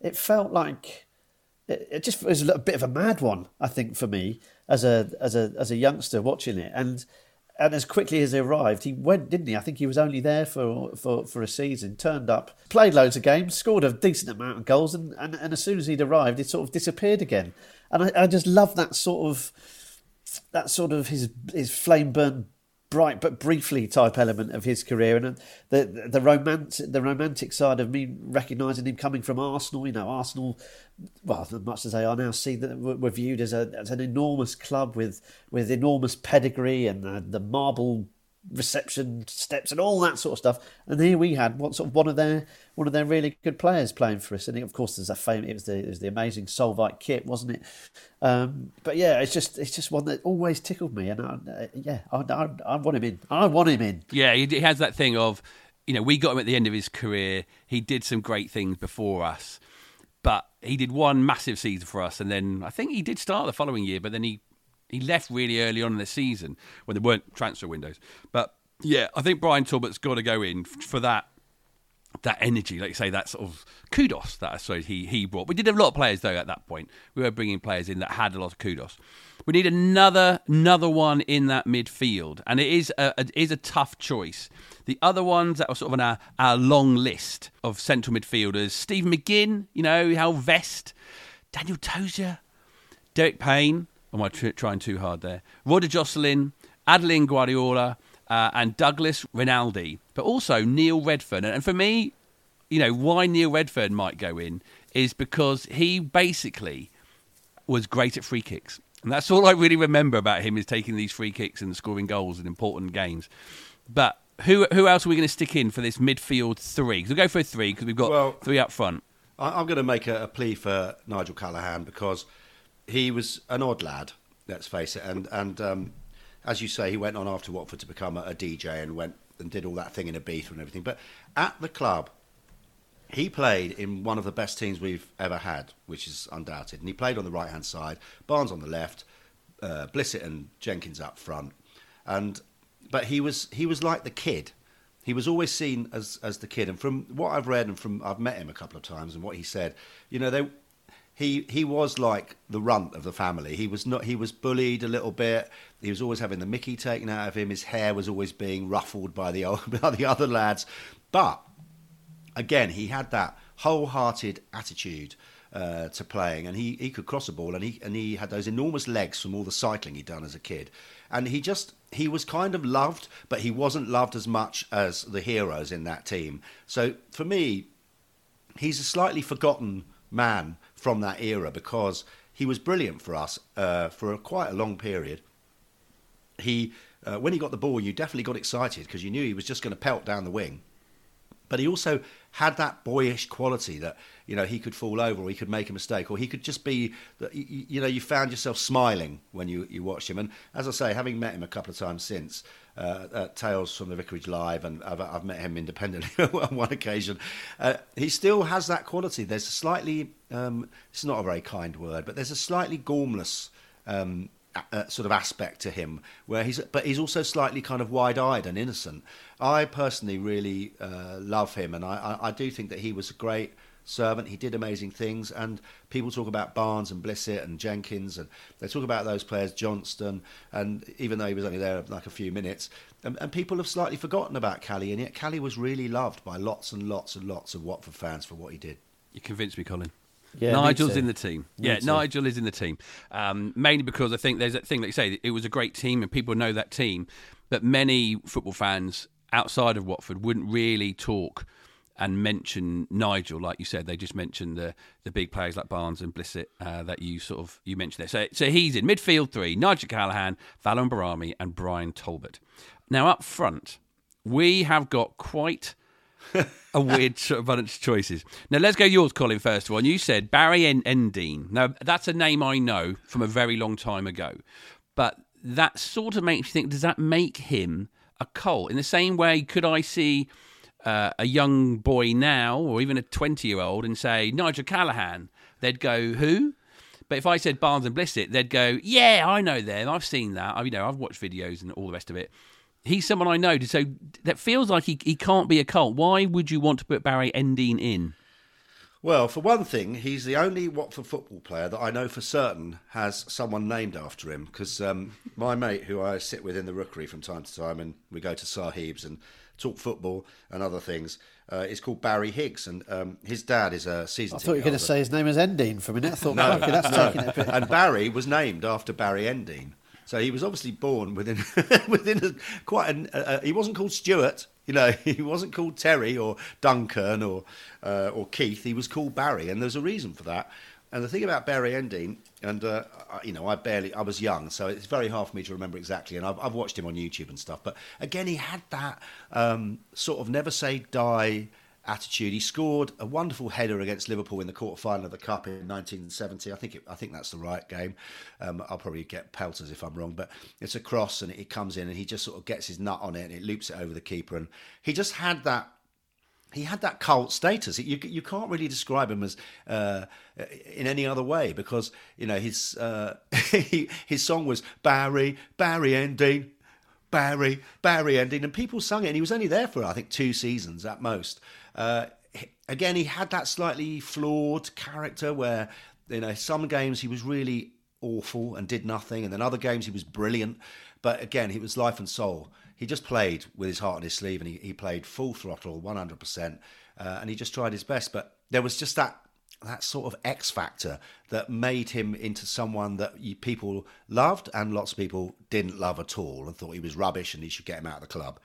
it felt like, it, it just was a bit of a mad one. I think for me as a as a as a youngster watching it, and and as quickly as he arrived, he went, didn't he? I think he was only there for for, for a season. Turned up, played loads of games, scored a decent amount of goals, and, and, and as soon as he'd arrived, he sort of disappeared again. And I, I just love that sort of that sort of his his flame burned bright but briefly type element of his career. And the the romantic the romantic side of me recognizing him coming from Arsenal you know Arsenal well as much as they are now see that we're viewed as a as an enormous club with with enormous pedigree and the, the marble reception steps and all that sort of stuff. And here we had what sort of one of their one of their really good players playing for us. And of course there's a fame it was the it was the amazing Solvite kit wasn't it? Um, but yeah it's just it's just one that always tickled me. And I, uh, yeah I, I, I want him in. I want him in. Yeah, he has that thing of, you know, we got him at the end of his career. He did some great things before us, but he did one massive season for us, and then I think he did start the following year, but then he he left really early on in the season when there weren't transfer windows. But yeah, I think Brian Talbot's got to go in for that that energy, like you say, that sort of kudos that I suppose he, he brought. We did have a lot of players though at that point. We were bringing players in that had a lot of kudos. We need another another one in that midfield, and it is a, a tough choice. The other ones that were sort of on our, our long list of central midfielders: Steve McGinn, you know, Hal Vest, Daniel Tozser, Derek Payne. Am I tr- trying too hard there? Roger Joslyn, Adlène Guedioura, uh, and Douglas Rinaldi, but also Neil Redfearn. And for me, you know, why Neil Redfearn might go in is because he basically was great at free kicks. And that's all I really remember about him is taking these free kicks and scoring goals in important games. But who who else are we going to stick in for this midfield three? 'Cause we'll go for a three because we've got Well- three up front. I, I'm going to make a, a plea for Nigel Callaghan because he was an odd lad. Let's face it, and and um, as you say, he went on after Watford to become a, a DJ and went and did all that thing in Ibiza and everything. But at the club, he played in one of the best teams we've ever had, which is undoubted. And he played on the right hand side, Barnes on the left, uh, Blissett and Jenkins up front. And but he was he was like the kid. He was always seen as as the kid. And from what I've read and from I've met him a couple of times and what he said, you know, they he he was like the runt of the family. He was not. He was bullied a little bit. He was always having the Mickey taken out of him. His hair was always being ruffled by the old, by the other lads. But again, he had that wholehearted attitude uh, to playing, and he, he could cross a ball, and he and he had those enormous legs from all the cycling he'd done as a kid, and he just he was kind of loved, but he wasn't loved as much as the heroes in that team. So for me, he's a slightly forgotten man from that era because he was brilliant for us uh, for a, quite a long period. He, uh, when he got the ball, you definitely got excited because you knew he was just going to pelt down the wing. but he also had that boyish quality that you know he could fall over or he could make a mistake or he could just be you know you found yourself smiling when you you watched him and as I say having met him a couple of times since uh, at Tales from the Vicarage Live and I've, I've met him independently on one occasion. Uh, he still has that quality. There's a slightly um, it's not a very kind word but there's a slightly gormless um, uh, sort of aspect to him where he's but he's also slightly kind of wide-eyed and innocent. I personally really uh, love him and I, I, I do think that he was a great servant he did amazing things and people talk about barnes and blissett and jenkins and they talk about those players johnston and even though he was only there like a few minutes and, and people have slightly forgotten about Cally and yet Cally was really loved by lots and lots and lots of watford fans for what he did you convinced me colin Yeah, Nigel's in the team. Me yeah, too. Nigel is in the team. Um, mainly because I think there's that thing that you say, it was a great team and people know that team, but many football fans outside of Watford wouldn't really talk and mention Nigel, like you said. They just mentioned the the big players like Barnes and Blissett uh, that you sort of you mentioned there. So so he's in midfield three: Nigel Callaghan, Valon Behrami, and Brian Talbot. Now up front, we have got quite a weird sort of bunch of choices. Now let's go yours, Colin. First of all, and you said Barry en- Endean. Now that's a name I know from a very long time ago, but that sort of makes you think: Does that make him a cult? In the same way, could I see uh, a young boy now, or even a twenty-year-old, and say Nigel Callaghan? They'd go, "Who?" But if I said Barnes and Blissett, they'd go, "Yeah, I know them. I've seen that. I, you know, I've watched videos and all the rest of it." He's someone I know, so that feels like he, he can't be a cult. Why would you want to put Barry Endean in? Well, for one thing, he's the only Watford football player that I know for certain has someone named after him. Because um, my mate, who I sit with in the rookery from time to time, and we go to Sahib's and talk football and other things, uh, is called Barry Higgs, and um, his dad is a season. I thought you were going to say his name was Endean for a minute. I thought, okay, that's taking it a bit. and Barry was named after Barry Endean. So he was obviously born within within a, quite an. Uh, he wasn't called Stuart, you know. He wasn't called Terry or Duncan or uh, or Keith. He was called Barry, and there's a reason for that. And the thing about Barry Endean, and uh, you know, I barely, I was young, so it's very hard for me to remember exactly. And I've, I've watched him on YouTube and stuff. But again, he had that um, sort of never say die attitude. He scored a wonderful header against Liverpool in the quarter final of the Cup in 1970. I think it, I think that's the right game. Um, I'll probably get pelters if I'm wrong, but it's a cross and it comes in and he just sort of gets his nut on it and it loops it over the keeper. And he just had that he had that cult status. You you can't really describe him as uh, in any other way because you know his uh, his song was Barry Barry Endean, Barry Barry Endean, and people sung it. And he was only there for I think two seasons at most. Uh, again, he had that slightly flawed character where you know some games he was really awful and did nothing, and then other games he was brilliant. But again, he was life and soul. He just played with his heart on his sleeve, and he, he played full throttle, one hundred percent, uh, and he just tried his best. But there was just that that sort of X factor that made him into someone that you, people loved, and lots of people didn't love at all, and thought he was rubbish, and he should get him out of the club.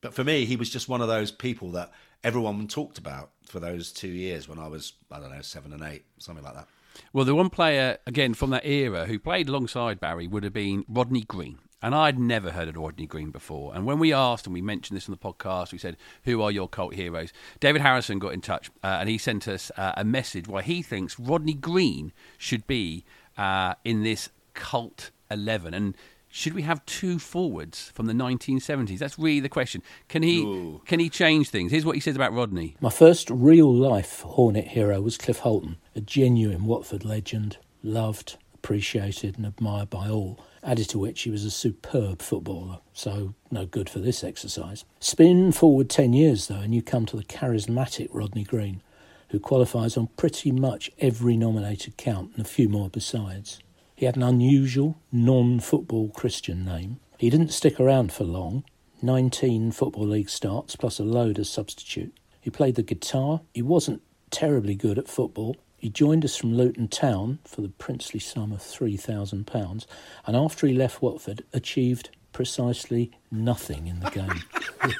But for me, he was just one of those people that everyone talked about for those two years when I was, I don't know, seven and eight, something like that. Well, the one player, again, from that era who played alongside Barry would have been Rodney Green. And I'd never heard of Rodney Green before. And when we asked, and we mentioned this on the podcast, we said, Who are your cult heroes? David Harrison got in touch uh, and he sent us uh, a message why he thinks Rodney Green should be uh, in this cult 11. And should we have two forwards from the 1970s? That's really the question. Can he, can he change things? Here's what he says about Rodney. My first real life Hornet hero was Cliff Holton, a genuine Watford legend, loved, appreciated, and admired by all. Added to which he was a superb footballer, so no good for this exercise. Spin forward 10 years though, and you come to the charismatic Rodney Green, who qualifies on pretty much every nominated count and a few more besides. He had an unusual, non football Christian name. He didn't stick around for long 19 Football League starts plus a load as substitute. He played the guitar. He wasn't terribly good at football. He joined us from Luton Town for the princely sum of £3,000 and after he left Watford achieved precisely nothing in the game.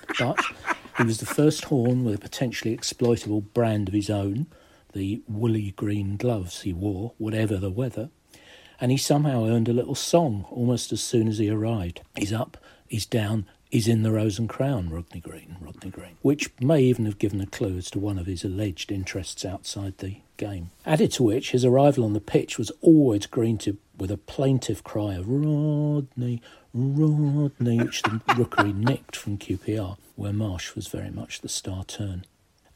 but he was the first horn with a potentially exploitable brand of his own, the woolly green gloves he wore, whatever the weather and he somehow earned a little song almost as soon as he arrived. He's up, he's down, He's in the Rose and Crown, Rodney Green, Rodney Green, which may even have given a clue as to one of his alleged interests outside the game. Added to which, his arrival on the pitch was always greeted with a plaintive cry of Rodney, Rodney, which the rookery nicked from QPR, where Marsh was very much the star turn.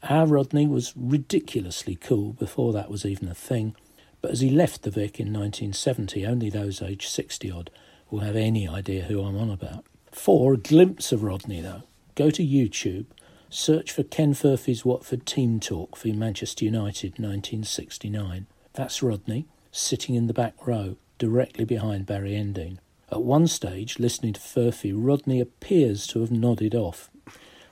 Our Rodney was ridiculously cool before that was even a thing, but as he left the Vic in 1970, only those aged 60 odd will have any idea who I'm on about. For a glimpse of Rodney, though, go to YouTube, search for Ken Furphy's Watford Team Talk for Manchester United 1969. That's Rodney, sitting in the back row, directly behind Barry Endean. At one stage, listening to Furphy, Rodney appears to have nodded off,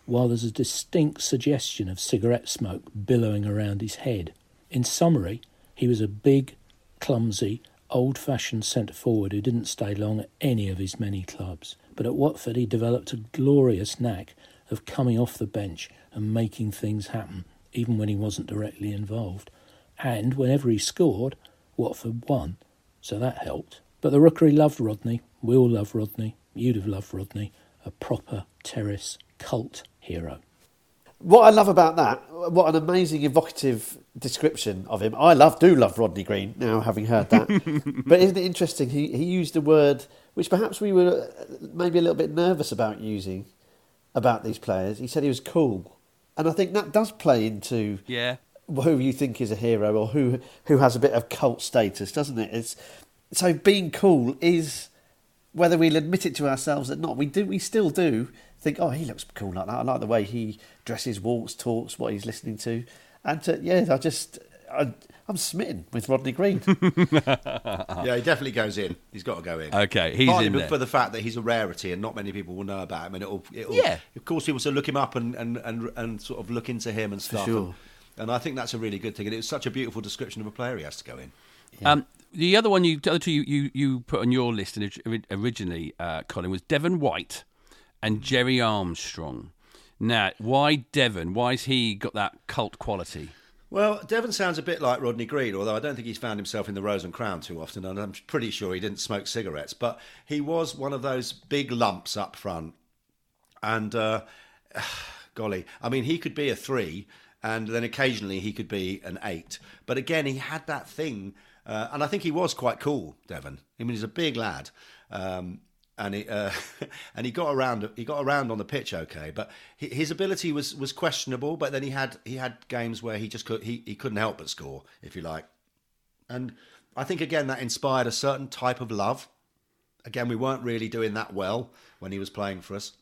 while there's a distinct suggestion of cigarette smoke billowing around his head. In summary, he was a big, clumsy, old fashioned centre forward who didn't stay long at any of his many clubs. But at Watford, he developed a glorious knack of coming off the bench and making things happen, even when he wasn't directly involved. And whenever he scored, Watford won, so that helped. But the Rookery loved Rodney. We all love Rodney. You'd have loved Rodney. A proper terrace cult hero. What I love about that, what an amazing evocative description of him. I love, do love Rodney Green now, having heard that. but isn't it interesting? He he used the word which perhaps we were uh, maybe a little bit nervous about using about these players. He said he was cool, and I think that does play into Yeah. who you think is a hero or who who has a bit of cult status, doesn't it? It's so being cool is whether we'll admit it to ourselves or not. We do, we still do think, oh, he looks cool like that. I like the way he dresses, walks, talks, what he's listening to, and to, yeah, I just I, I'm smitten with Rodney Green. yeah, he definitely goes in. He's got to go in. Okay, he's Partly in there. for the fact that he's a rarity and not many people will know about him, and it'll, it'll Yeah. of course, people will look him up and, and, and, and sort of look into him and stuff. sure. And, and I think that's a really good thing. And it was such a beautiful description of a player he has to go in. Um, the other one, you, the other two you, you, you put on your list ori- originally, uh, Colin, was Devon White and Gerry Armstrong. Now, why Devon? Why has he got that cult quality? Well, Devon sounds a bit like Rodney Green, although I don't think he's found himself in the Rose and Crown too often, and I'm pretty sure he didn't smoke cigarettes. But he was one of those big lumps up front, and uh, golly, I mean, he could be a three, and then occasionally he could be an eight. But again, he had that thing, uh, and I think he was quite cool, Devon. I mean, he's a big lad. Um, and he uh, and he got around. He got around on the pitch okay, but his ability was, was questionable. But then he had he had games where he just could he, he couldn't help but score, if you like. And I think again that inspired a certain type of love. Again, we weren't really doing that well when he was playing for us.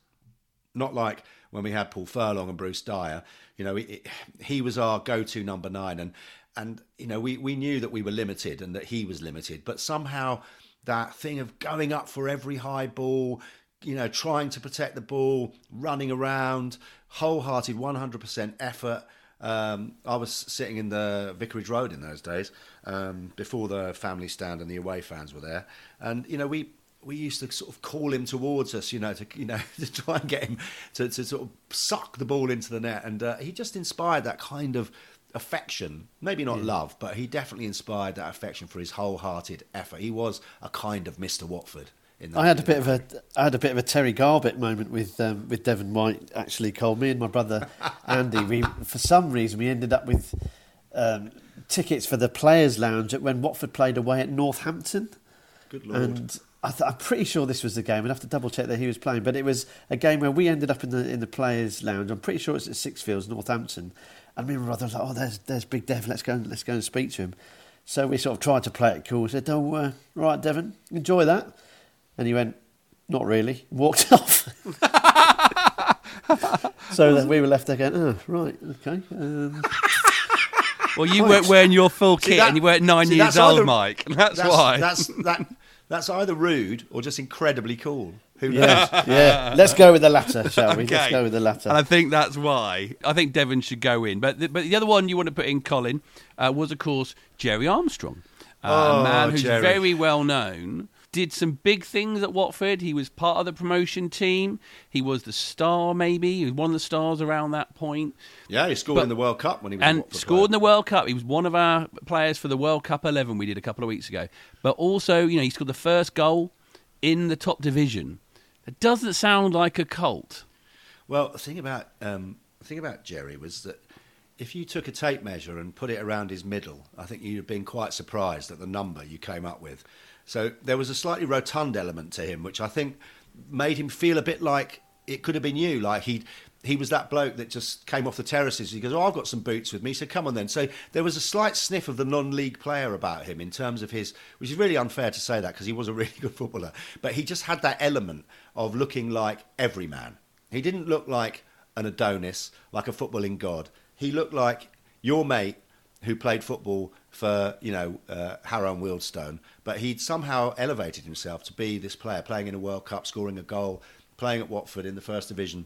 Not like when we had Paul Furlong and Bruce Dyer. You know, he, he was our go-to number nine, and and you know we we knew that we were limited and that he was limited, but somehow that thing of going up for every high ball, you know, trying to protect the ball, running around, wholehearted, 100% effort. Um, I was sitting in the Vicarage Road in those days um, before the family stand and the away fans were there, and you know we we used to sort of call him towards us, you know, to you know to try and get him to, to sort of suck the ball into the net, and uh, he just inspired that kind of affection, maybe not love, but he definitely inspired that affection for his wholehearted effort. He was a kind of Mister Watford. In that, I had a bit of a I had a bit of a Terry Garbutt moment with um, with Devon White. Actually, Cole, me and my brother Andy, we for some reason we ended up with um, tickets for the players' lounge at when Watford played away at Northampton. Good lord. And I th- I'm pretty sure this was the game. I'd have to double check that he was playing, but it was a game where we ended up in the in the players' lounge. I'm pretty sure it's at Sixfields, Northampton. And me and my brother was like, "Oh, there's there's Big Dev. Let's go and let's go and speak to him." So we sort of tried to play it cool. We said, "Oh, uh, right, Devon, enjoy that." And he went, "Not really." Walked off. so then we were left there going, "Oh, right, okay." Um, Well, you weren't wearing your full See, kit that- and you weren't nine see, years old, either- Mike. That's, why. That's that. That's either rude or just incredibly cool. Who knows? yeah, yeah. Let's go with the latter, shall we? Let's go with the latter. And I think that's why. I think Devon should go in. But the, but the other one you want to put in, Colin, uh, was, of course, Gerry Armstrong. Uh, Oh, a man who's Gerry. very well known. Did some big things at Watford. He was part of the promotion team. He was the star, maybe. He was one of the stars around that point. Yeah, he scored But- in the World Cup when he was a and Watford scored in the World Cup. He was one of our players for the World Cup 11 we did a couple of weeks ago. But also, you know, he scored the first goal in the top division. It doesn't sound like a cult. Well, the thing about um, the thing about Gerry was that if you took a tape measure and put it around his middle, I think you'd have been quite surprised at the number you came up with. So there was a slightly rotund element to him, which I think made him feel a bit like it could have been you. Like he he was that bloke that just came off the terraces. He goes, "Oh, I've got some boots with me, so come on then." So there was a slight sniff of the non-league player about him in terms of his, which is really unfair to say that because he was a really good footballer, but he just had that element of looking like every man. He didn't look like an Adonis, like a footballing god. He looked like your mate who played football for you know uh, Harrow and Wealdstone, but he'd somehow elevated himself to be this player, playing in a World Cup, scoring a goal, playing at Watford in the First Division,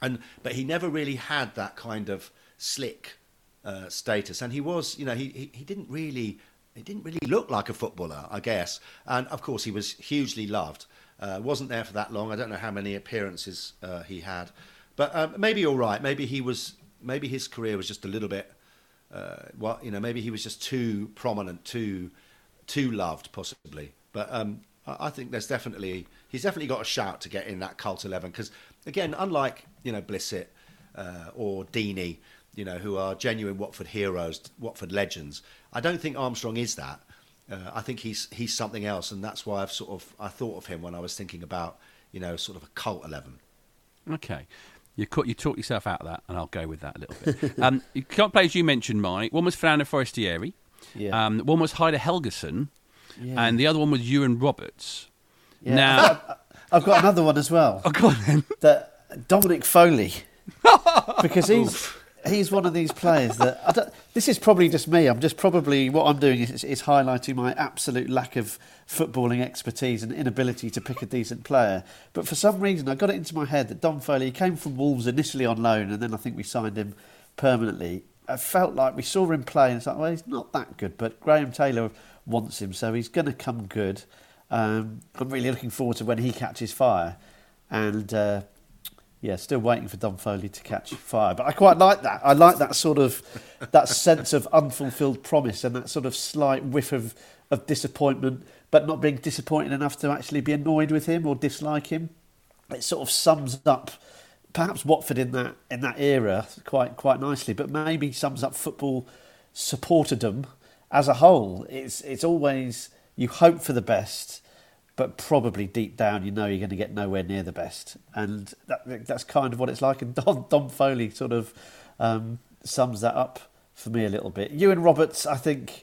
and but he never really had that kind of slick uh, status, and he was you know he, he he didn't really he didn't really look like a footballer, I guess, and of course he was hugely loved. Uh, wasn't there for that long. I don't know how many appearances uh, he had, but um, maybe you're right. Maybe he was. Maybe his career was just a little bit. Uh, well, you know, maybe he was just too prominent, too, too loved, possibly. But um, I, I think there's definitely he's definitely got a shout to get in that cult eleven because again, unlike you know Blissett uh, or Deeney, you know, who are genuine Watford heroes, Watford legends, I don't think Armstrong is that. Uh, I think he's he's something else, and that's why I've sort of I thought of him when I was thinking about you know sort of a cult eleven. Okay. You, you talk yourself out of that, and I'll go with that a little bit. um, play as you mentioned, Mike. One was Fernando Forestieri. Yeah. Um, one was Heidar Helguson. Yeah. And the other one was Iwan Roberts. Yeah. Now, I've got another one as well. oh, go on then. That Dominic Foley, because he's he's one of these players that I don't, this is probably just me. I'm just probably what I'm doing is, is highlighting my absolute lack of footballing expertise and inability to pick a decent player. But for some reason, I got it into my head that Dom Foley came from Wolves initially on loan, and then I think we signed him permanently. I felt like we saw him play, and it's like, well, he's not that good, but Graham Taylor wants him, so he's going to come good. Um, I'm really looking forward to when he catches fire, and. Uh, yeah, still waiting for Dom Foley to catch fire. But I quite like that. I like that sort of that sense of unfulfilled promise and that sort of slight whiff of, of disappointment, but not being disappointed enough to actually be annoyed with him or dislike him. It sort of sums up perhaps Watford in that in that era quite quite nicely, but maybe sums up football supporterdom as a whole. It's it's always you hope for the best but probably deep down you know you're going to get nowhere near the best, and that, that's kind of what it's like. And Don, Dom Foley sort of um, sums that up for me a little bit. Iwan Roberts, I think,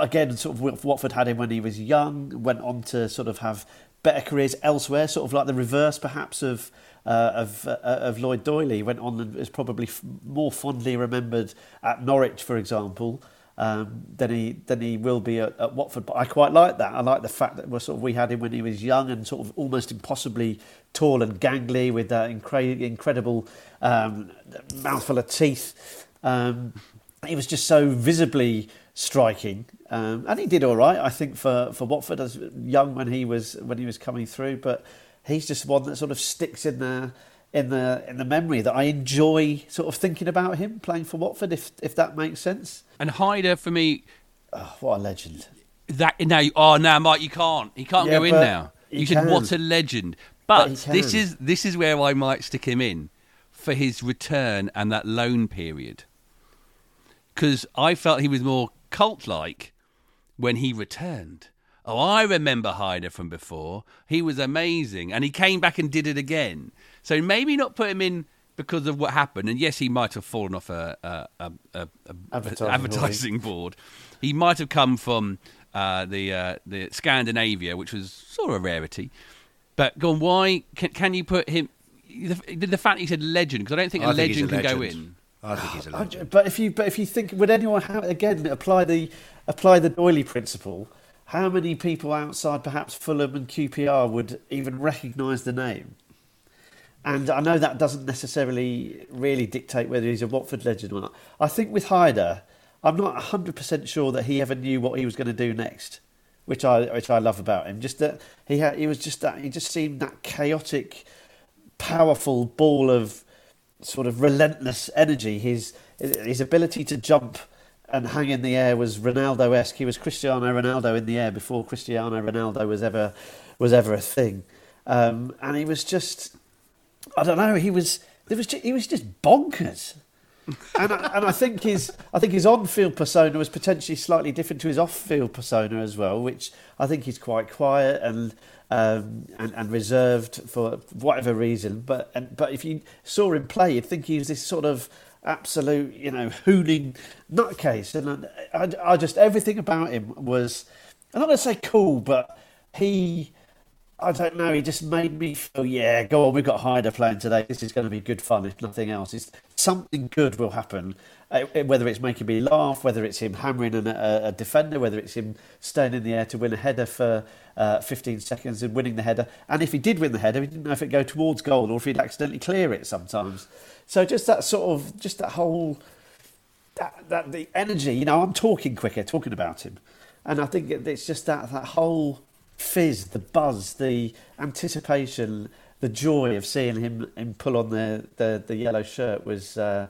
again, sort of Watford had him when he was young, went on to sort of have better careers elsewhere, sort of like the reverse perhaps of. Uh, of uh, of Lloyd Doyley went on and is probably f- more fondly remembered at Norwich, for example, um, than he than he will be at, at, Watford. But I quite like that. I like the fact that we're sort of we had him when he was young and sort of almost impossibly tall and gangly with that incre- incredible um, mouthful of teeth. Um, he was just so visibly striking, um, and he did all right. I think for, for Watford as young when he was when he was coming through, but he's just one that sort of sticks in there in the in the memory that I enjoy sort of thinking about him playing for Watford, if if that makes sense. And Heidar for me, oh, what a legend! That now, oh now, Mike, you can't, he can't Yeah, go in now. You said can. what a legend, But but, this is this is where I might stick him in for his return and that loan period, because I felt he was more cult-like when he returned. Oh, I remember Heidar from before. He was amazing, and he came back and did it again. So maybe not put him in because of what happened. And yes, he might have fallen off a, a, a, a, a Advertising advertising board. He might have come from uh, the uh, the Scandinavia, which was sort of a rarity. But go on, why can, can you put him? The, the fact he said legend, because I don't think a I think legend a can go in. I think he's a I- legend. But if you but if you think would anyone have, again apply the apply the Doyley principle? How many people outside perhaps Fulham and QPR would even recognise the name? And I know that doesn't necessarily really dictate whether he's a Watford legend or not. I think with Heidar, I'm not 100% sure that he ever knew what he was going to do next, which I which I love about him. Just that he had, he was just that he just seemed that chaotic, powerful ball of sort of relentless energy. His his ability to jump and hang in the air was Ronaldo-esque. He was Cristiano Ronaldo in the air before Cristiano Ronaldo was ever was ever a thing. um, and he was just, I don't know, he was there was just, he was just bonkers. and I, and I think his I think his on-field persona was potentially slightly different to his off-field persona as well, which I think he's quite quiet and um, and, and reserved for whatever reason. But and, but if you saw him play, you'd think he was this sort of absolute, you know, hooning nutcase. And I, I just everything about him was I'm not going to say cool, but he I don't know. He just made me feel, yeah, go on. We've got Heidar playing today. This is going to be good fun. If nothing else, it's something good will happen. Uh, whether it's making me laugh, whether it's him hammering a, a, defender, whether it's him staying in the air to win a header for uh, 15 seconds and winning the header. And if he did win the header, he didn't know if it'd go towards goal or if he'd accidentally clear it sometimes. So just that sort of, just that whole, that, that the energy. You know, I'm talking quicker, talking about him, and I think it's just that that whole fizz, the buzz, the anticipation, the joy of seeing him, him pull on the, the, the yellow shirt was uh,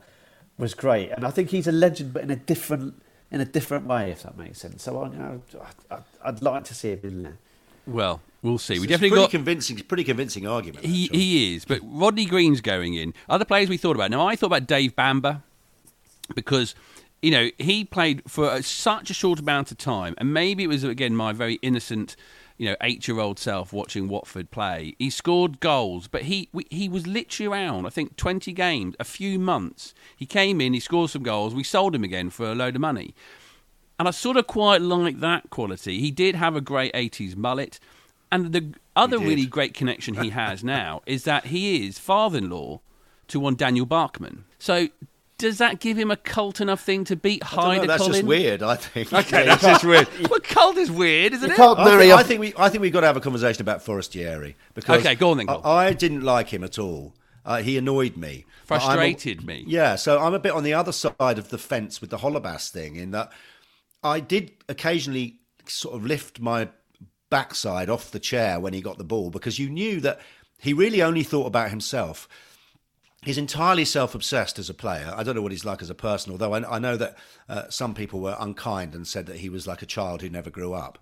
was great. And I think he's a legend, but in a different in a different way, if that makes sense. So I, you know, I, would like to see him in there. Well, we'll see. We it's definitely pretty got convincing. Pretty convincing argument. He he is, but Rodney Green's going in. Other players we thought about. Now I thought about Dave Bamber because you know he played for such a short amount of time, and maybe it was again my very innocent you know, eight-year-old self watching Watford play. He scored goals, but he he was literally around. I think twenty games, a few months. He came in, he scored some goals. We sold him again for a load of money, and I sort of quite like that quality. He did have a great '80s mullet, and the other really great connection he has now is that he is father-in-law to one Daniel Bachmann. So does that give him a cult enough thing to beat Heidar? That's Colin? just weird. I think. Okay, that's just weird. Well, cult is weird, isn't you it? Can't I marry think, a- I think we. I think we've got to have a conversation about Forestieri because. Okay, go on then, Cole. I, I didn't like him at all. Uh, he annoyed me. But I'm a- Frustrated me. Yeah, so I'm a bit on the other side of the fence with the Holebas thing in that I did occasionally sort of lift my backside off the chair when he got the ball because you knew that he really only thought about himself he's entirely self-obsessed as a player. I don't know what he's like as a person, although I, I know that uh, some people were unkind and said that he was like a child who never grew up.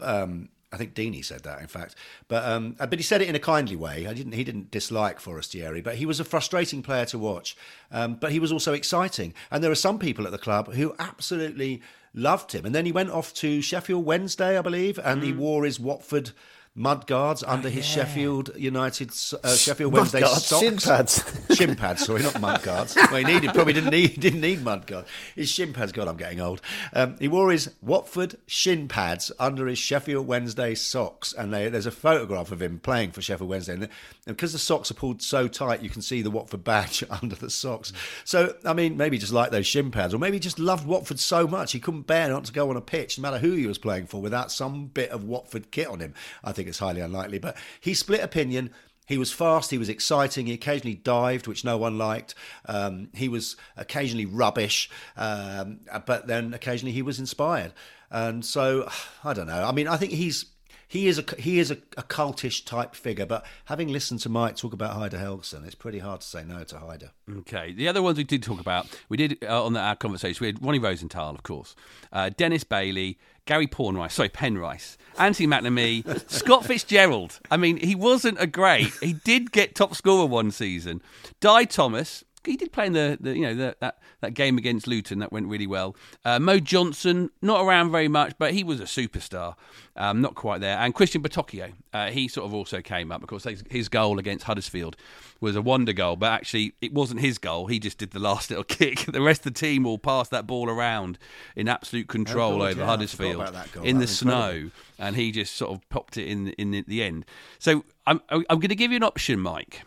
Um, I think Deeney said that, in fact, but um, but he said it in a kindly way. I didn't. He didn't dislike Forestieri, but he was a frustrating player to watch. Um, but he was also exciting, and there are some people at the club who absolutely loved him. And then he went off to Sheffield Wednesday, I believe, and he wore his Watford mud guards under his Sheffield United uh, Sheffield Wednesday Mudguards, socks. shin pads. shin pads, sorry, not mud guards. Well, he needed probably didn't need didn't need mud guards. His shin pads. God, I'm getting old. Um, he wore his Watford shin pads under his Sheffield Wednesday socks, and they, there's a photograph of him playing for Sheffield Wednesday. And, and because the socks are pulled so tight, you can see the Watford badge under the socks. So, I mean, maybe just like those shin pads, or maybe he just loved Watford so much he couldn't bear not to go on a pitch, no matter who he was playing for, without some bit of Watford kit on him. I think it's highly unlikely, but he split opinion. He was fast, he was exciting, he occasionally dived, which no one liked. Um, he was occasionally rubbish, um, but then occasionally he was inspired. And so, I don't know. I mean, I think he's. He is a he is a, a cultish type figure, but having listened to Mike talk about Heidar Helguson, it's pretty hard to say no to Heidar. Okay. The other ones we did talk about, we did uh, on the, our conversation, we had Ronnie Rosenthal, of course, uh, Dennis Bailey, Gary Pornrice, sorry, Penrice, Anthony McNamee, Scott Fitzgerald. I mean, he wasn't a great. He did get top scorer one season. Dai Thomas, he did play in the, the you know the, that that game against Luton that went really well. Uh, Mo Johnston not around very much, but he was a superstar. Um, not quite there. And Cristian Battocchio, uh, he sort of also came up. Of course, his, his goal against Huddersfield was a wonder goal, but actually it wasn't his goal. He just did the last little kick. The rest of the team all passed that ball around in absolute control Oh, over yeah, Huddersfield about that goal. in That the snow, incredible. and he just sort of popped it in in the, the end. So I'm I'm going to give you an option, Mike,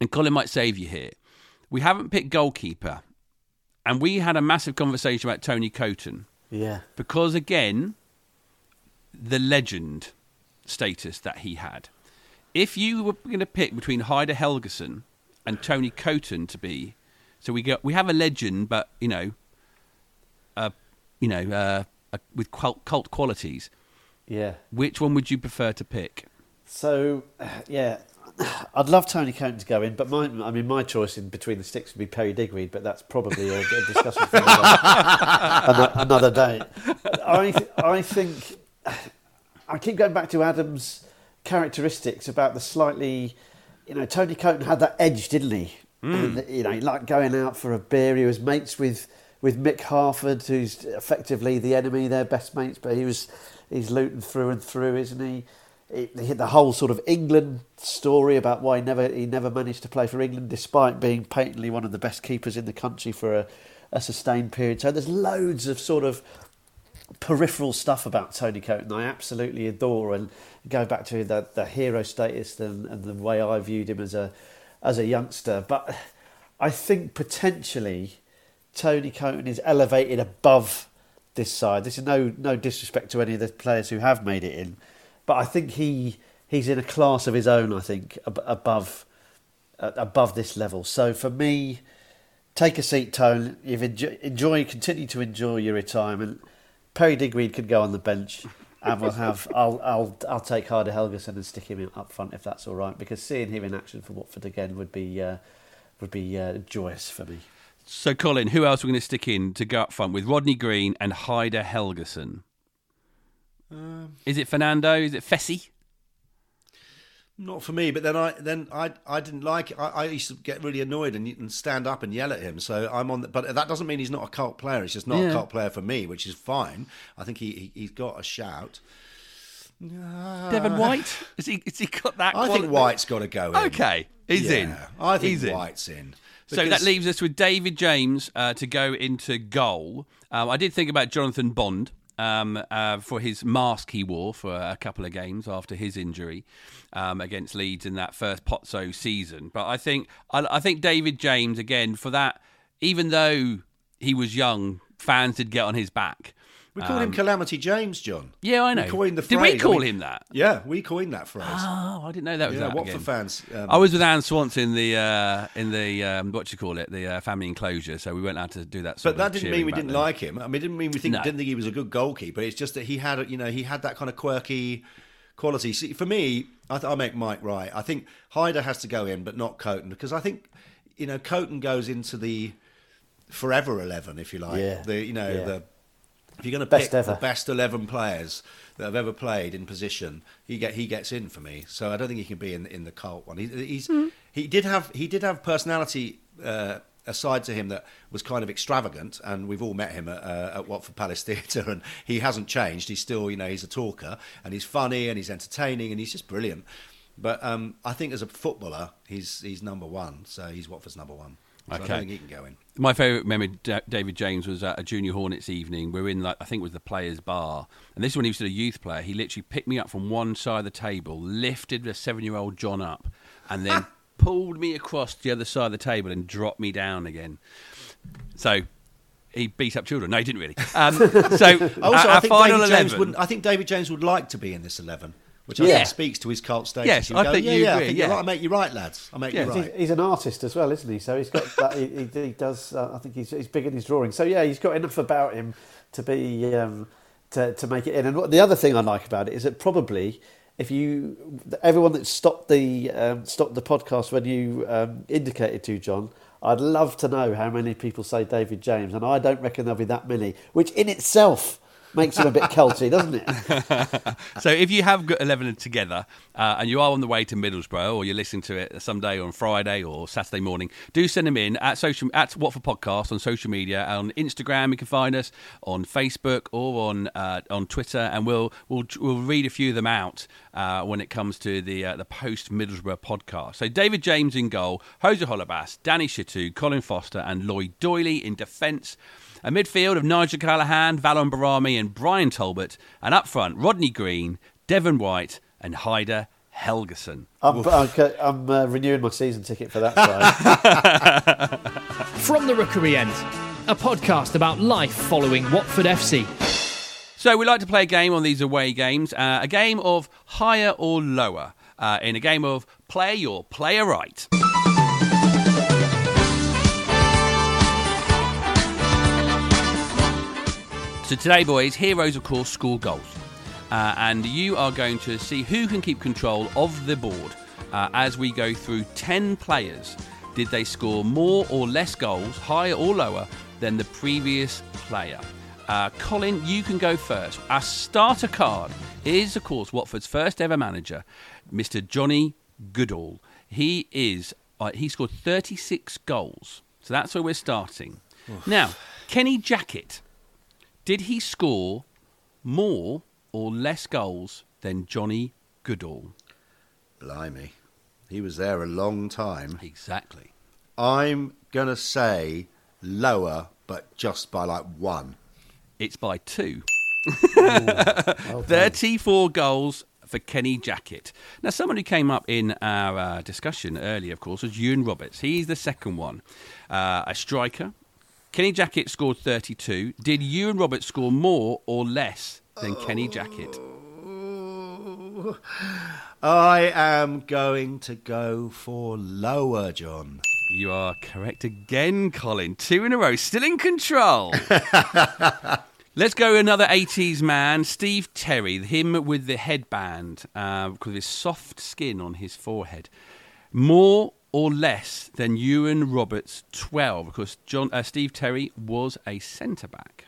and Colin might save you here. We haven't picked goalkeeper, and we had a massive conversation about Tony Coton Yeah. because again, the legend status that he had. If you were going to pick between Heidar Helguson and Tony Coton to be, so we got we have a legend, but you know, uh, you know, uh, uh, with cult, cult qualities. Yeah. Which one would you prefer to pick? So, yeah, I'd love Tony Coton to go in, but my, I mean, my choice in between the sticks would be Perry Digweed, but that's probably a, a discussion for another, another day. I, th- I think I keep going back to Adams, characteristics about the slightly, you know, Tony Coton had that edge, didn't he? Hmm. And, you know, he liked going out for a beer. He was mates with with Mick Harford, who's effectively the enemy. They're best mates, but he was he's Luton through and through, isn't he? Had the whole sort of England story about why he never he never managed to play for England, despite being patently one of the best keepers in the country for a, a sustained period. So there's loads of sort of peripheral stuff about Tony Coton I absolutely adore and go back to the, the hero status and, and the way I viewed him as a as a youngster. But I think potentially Tony Coton is elevated above this side. This is no no disrespect to any of the players who have made it in, but I think he he's in a class of his own. I think ab- above uh, above this level. So for me, take a seat, Tone. You've enjoy, enjoy continue to enjoy your retirement. Perry Digweed could go on the bench, and we'll have. I'll I'll I'll take Heidar Helguson and stick him up front if that's all right. Because seeing him in action for Watford again would be uh, would be uh, joyous for me. So, Colin, who else are we going to stick in to go up front with Rodney Green and Heidar Helguson? Um, Is it Fernando? Is it Fessy? Not for me, but then I then I I didn't like it. I, I used to get really annoyed and, and stand up and yell at him. So I'm on, the, but that doesn't mean he's not a cult player. He's just not Yeah. a cult player for me, which is fine. I think he, he he's got a shout. Devon White? Has he, has he got that? I quality? think White's got to go in. Okay, he's Yeah, in. I think he's in. White's in. So that leaves us with David James uh, to go into goal. Um, I did think about Jonathan Bond um, uh, for his mask he wore for a couple of games after his injury um, against Leeds in that first Pozzo season. But I think I, I think David James again for that, even though he was young, fans did get on his back. We called him Calamity James, John. Yeah, I know. We coined the phrase. Did we phrase. I call mean- him that? Yeah, we coined that phrase. Oh, I didn't know that was yeah, that. Watford again. fans. Um, I was with Anne Swanson in the uh, in the um, what do you call it the uh, family enclosure, so we weren't allowed to do that. Sort But that of didn't mean we didn't then. like him. I mean, it didn't mean we think, No. didn't think he was a good goalkeeper. It's just that he had, you know, he had that kind of quirky quality. See, for me, I, th- I make Mike right. I think Heidar has to go in, but not Coton, because I think, you know, Coton goes into the forever eleven, if you like. Yeah. The you know Yeah. the if you're going to pick ever. the best eleven players that have ever played in position, he get he gets in for me. So I don't think he can be in in the cult one. He, he's Hmm. he did have he did have personality. Uh, a side to him that was kind of extravagant, and we've all met him at, uh, at Watford Palace Theatre, and he hasn't changed. He's still, you know, he's a talker, and he's funny, and he's entertaining, and he's just brilliant. But um, I think as a footballer, he's he's number one. So he's Watford's number one. So I Okay. don't think he can go in. My favourite memory, David James, was at a Junior Hornets evening. We were in, like, I think it was the Players Bar. And this is when he was still a youth player. He literally picked me up from one side of the table, lifted a seven year old John up, and then pulled me across the other side of the table and dropped me down again. So he beat up children. No, he didn't really. Um, so Also, I think David James 11 would. I think David James would like to be in this eleven, which I Yeah. think speaks to his cult status. Yes, He would I think yeah, you yeah, agree, I think yeah. you're right. I make you right, lads. I make Yeah. you He's, right. he's an artist as well, isn't he? So he's got that. he, he, he does. Uh, I think he's, he's big in his drawing. So yeah, he's got enough about him to be um, to to make it in. And what, the other thing I like about it is that probably if you everyone that stopped the um, stopped the podcast when you um, indicated to John. I'd love to know how many people say David James, and I don't reckon there'll be that many, which in itself makes him a bit culty, doesn't it? So if you have got 11 together uh, and you are on the way to Middlesbrough or you're listening to it someday on Friday or Saturday morning, do send them in at social at Watford Podcast on social media. On Instagram, you can find us on Facebook or on uh, on Twitter, and we'll we'll we'll read a few of them out uh, when it comes to the uh, the post Middlesbrough podcast. So David James in goal, Jose Holebas, Danny Shittu, Colin Foster, and Lloyd Doyley in defence. A midfield of Nigel Callaghan, Valon Behrami, and Brian Talbot. And up front, Rodney Green, Devon White, and Heidar Helguson. I'm, I'm, I'm uh, renewing my season ticket for that side. From the Rookery End, a podcast about life following Watford FC. So we like to play a game on these away games, uh, a game of higher or lower, uh, in a game of play your player right. So today, boys, heroes of course score goals, uh, and you are going to see who can keep control of the board uh, as we go through ten players. Did they score more or less goals, higher or lower, than the previous player? Uh, Colin, you can go first. Our starter card is, of course, Watford's first ever manager, Mr. Johnny Goodall. He is uh, he scored 36 goals, so that's where we're starting. Now, Kenny Jackett, did he score more or less goals than Johnny Goodall? Blimey. He was there a long time. Exactly. I'm going to say lower, but just by like one. It's by two. 34 goals for Kenny Jackett. Now, someone who came up in our uh, discussion earlier, of course, was Iwan Roberts. He's the second one, uh, a striker. Kenny Jackett scored 32. Did you and Robert score more or less than Kenny Jackett? I am going to go for lower, John. You are correct again, Colin. Two in a row, still in control. Let's go another 80s man, Steve Terry, him with the headband, uh, because of his soft skin on his forehead. More or less than Iwan Roberts, 12, because John, uh, Steve Terry was a centre back.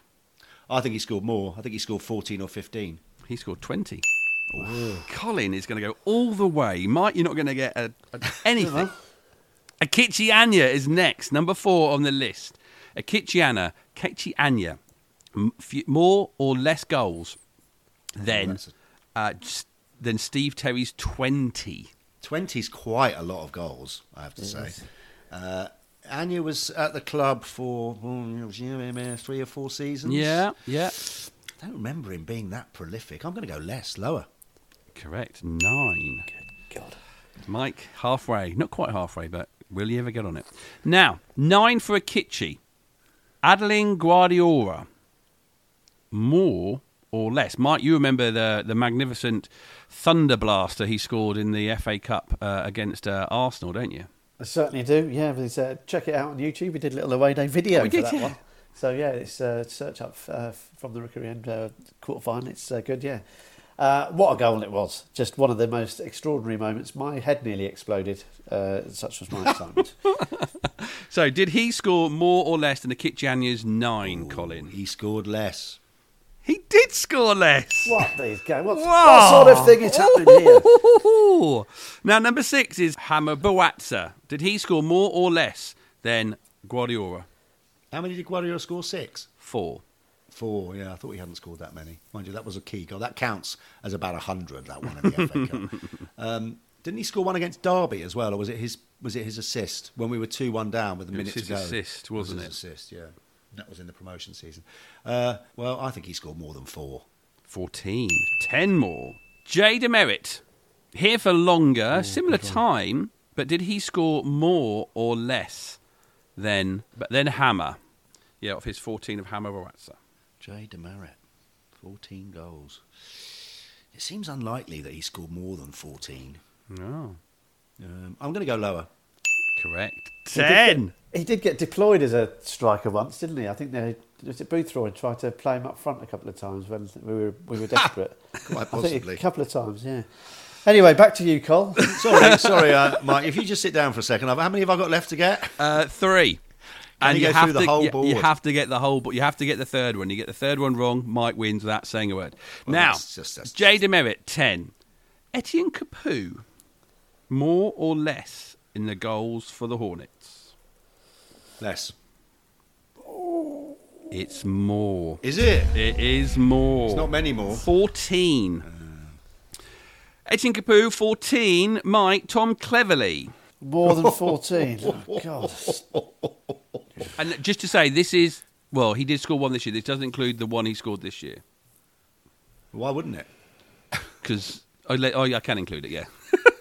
I think he scored more. I think he scored 14 or 15. He scored 20. Colin is going to go all the way. Mike, you're not going to get a, a- anything. Ikechi Anya is next, number four on the list. Ikechi Anya, Ikechi Anya, m- f- more or less goals than that's uh, than Steve Terry's 20. 20 is quite a lot of goals, I have to say. Uh, Anya was at the club for mm, three or four seasons. Yeah, yeah, I don't remember him being that prolific. I'm going to go less, lower. correct. Nine. Good God. Mike, halfway. Not quite halfway, but will you ever get on it? Now, nine for a Ikechi. Adlène Guedioura. More or less? Mike, you remember the, the magnificent Thunder Blaster he scored in the FA Cup uh, against uh, Arsenal, don't you? I certainly do. Yeah, but uh, check it out on YouTube. We did a little away day video Oh, we for did, that yeah. one. So yeah, it's uh, search up uh, from the Rookery End uh, quarter final. It's uh, good. Yeah. Uh, what a goal it was! Just one of the most extraordinary moments. My head nearly exploded. Uh, such was my excitement. So, did he score more or less than the Kit Anya's nine, Colin? He scored less. He did score less. what these go? What, what sort of thing is happening here? Now, number six is Hameur Bouazza. Did he score more or less than Guedioura? How many did Guedioura score? Six? Four. Four, yeah. I thought he hadn't scored that many. Mind you, that was a key goal. That counts as about 100, that one in the FA Cup. Um, didn't he score one against Derby as well, or was it his was it his assist when we were 2 1 down with a minute to go? assist, wasn't was it? assist, yeah. That was in the promotion season. Uh, well, I think he scored more than four. 14. 10 more. Jay DeMerit. Here for longer, similar time, but did he score more or less than but then Hameur? Yeah, of his 14 of Hameur Bouazza. Jay DeMerit, 14 goals. It seems unlikely that he scored more than 14. No. Um, I'm going to go lower. Correct. He did 10. get- He did get deployed as a striker once, didn't he? I think they was it Boothroyd tried to play him up front a couple of times when we were we were desperate. Quite I think possibly. a couple of times, yeah. Anyway, back to you, Cole. sorry, sorry, uh, Mike. If you just sit down for a second, how many have I got left to get? Uh, three. Can you go have through the to, whole you, you have to get the whole, but you have to get the third one. You get the third one wrong, Mike wins without saying a word. Well, now, that's just- that's Jay DeMerit, 10. Etienne Capoue, more or less in the goals for the Hornets? Less. It's more. Is it? It is more. It's not many more. 14. Ah. Etienne Capoue, 14. Mike, Tom Cleverley. More than fourteen. Oh, God. And just to say, this is, well, he did score one this year. This doesn't include the one he scored this year. Why wouldn't it? Because, oh, le- oh, yeah, I can include it, yeah.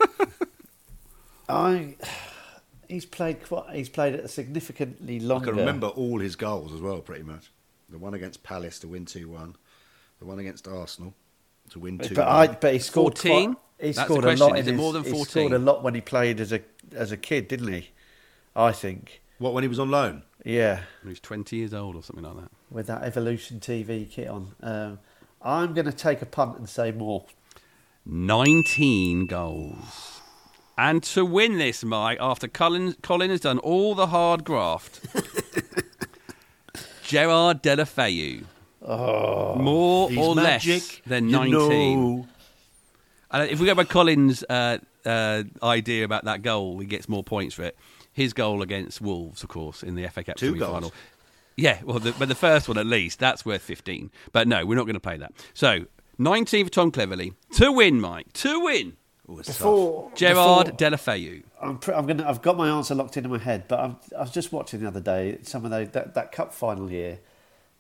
I he's played quite he's played it significantly longer. I can remember all his goals as well, pretty much. The one against Palace to win 2 1, the one against Arsenal to win 2 But I but he scored 14? He That's the scored a question. lot. Is it his- more than fourteen? He scored a lot when he played as a as a kid, didn't he? I think. What, when he was on loan? Yeah, He was 20 years old or something like that. with that Evolution TV kit on. Um, I'm going to take a punt and say more. 19 goals. And to win this, Mike, after Colin, Colin has done all the hard graft, Gerard Deulofeu. More He's or magic, less than you 19. know. And if we go by Colin's uh, uh, idea about that goal, he gets more points for it. His goal against Wolves, of course, in the FA Cup Two semi-final. goals. Yeah, well, the, but the first one at least that's worth 15. But no, we're not going to play that. So 19 for Tom Cleverley to win, Mike, to win. Oh, it's tough. Before Gerard before- Deulofeu. I'm, pr- I'm gonna. I've got my answer locked into my head, but I'm, I was just watching the other day some of those, that that cup final year.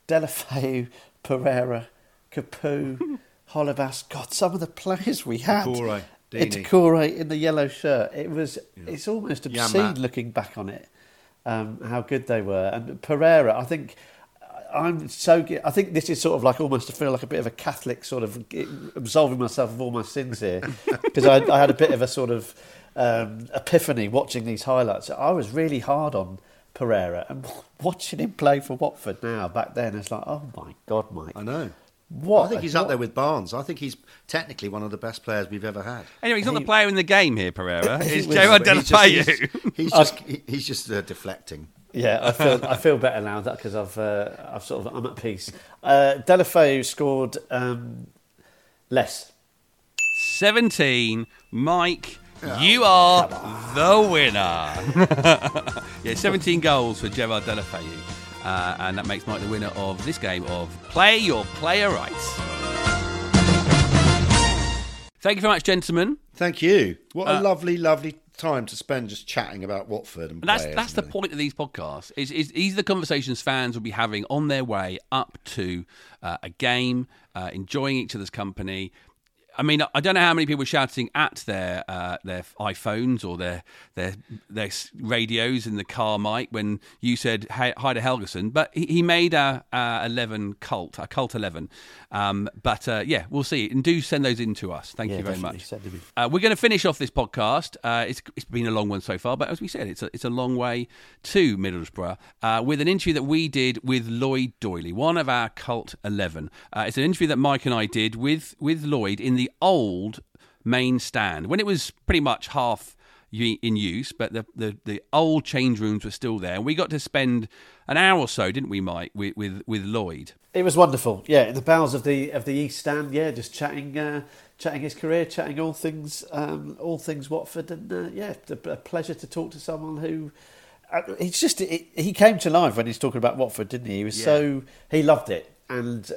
Deulofeu, Pereira, Capoue, Holebas. God, some of the players we had. Doucouré, Deeney. In the yellow shirt. It was. It's almost obscene Yamat. looking back on it. Um, how good they were, and Pereira. I think. I'm so. g- I think this is sort of like almost to feel like a bit of a Catholic sort of absolving myself of all my sins here, because I, I had a bit of a sort of um, epiphany watching these highlights. I was really hard on Pereira and watching him play for Watford now. Back then, it's like, oh my god, Mike, I know. What I think a- he's up there with Barnes. I think he's technically one of the best players we've ever had. Anyway, he's not the player in the game here, Pereira. It's was- Gerard But he's just- Deulofeu. He's, he's just, he's just uh, deflecting. Yeah, I feel I feel better now that because I've uh, I've sort of I'm at peace. Uh, Deulofeu scored um, less. 17. Mike, you are the winner. yeah, 17 goals for Gerard Deulofeu. Uh, and that makes Mike the winner of this game of Play Your Player Rights. Thank you very much, gentlemen. Thank you. What a lovely, lovely time to spend just chatting about Watford and And that's players that's and the point of these podcasts. Is, is these are the conversations fans will be having on their way up to uh, a game, uh, enjoying each other's company. I mean, I don't know how many people were shouting at their uh, their iPhones or their their their radios in the car mic when you said hi, to Helguson, but he, he made a, a eleven cult, a cult eleven. Um, but uh, yeah, we'll see, and do send those in to us. Thank Yeah, you very much. send them in. Uh, we're going to finish off this podcast. Uh, it's, it's been a long one so far, but as we said, it's a, it's a long way to Middlesbrough uh, with an interview that we did with Lloyd Doyley, one of our cult 11. Uh, it's an interview that Mike and I did with, with Lloyd in the old main stand when it was pretty much half in use, but the, the, the old change rooms were still there. And we got to spend an hour or so, didn't we, Mike, with, with, with Lloyd? It was wonderful. Yeah, in the bowels of the of the East Stand. Yeah, just chatting, uh, chatting his career, chatting all things, um, all things Watford, and uh, yeah, a, pleasure to talk to someone who. Uh, it's just it, he came to life when he's talking about Watford, didn't he? He was so he loved it, and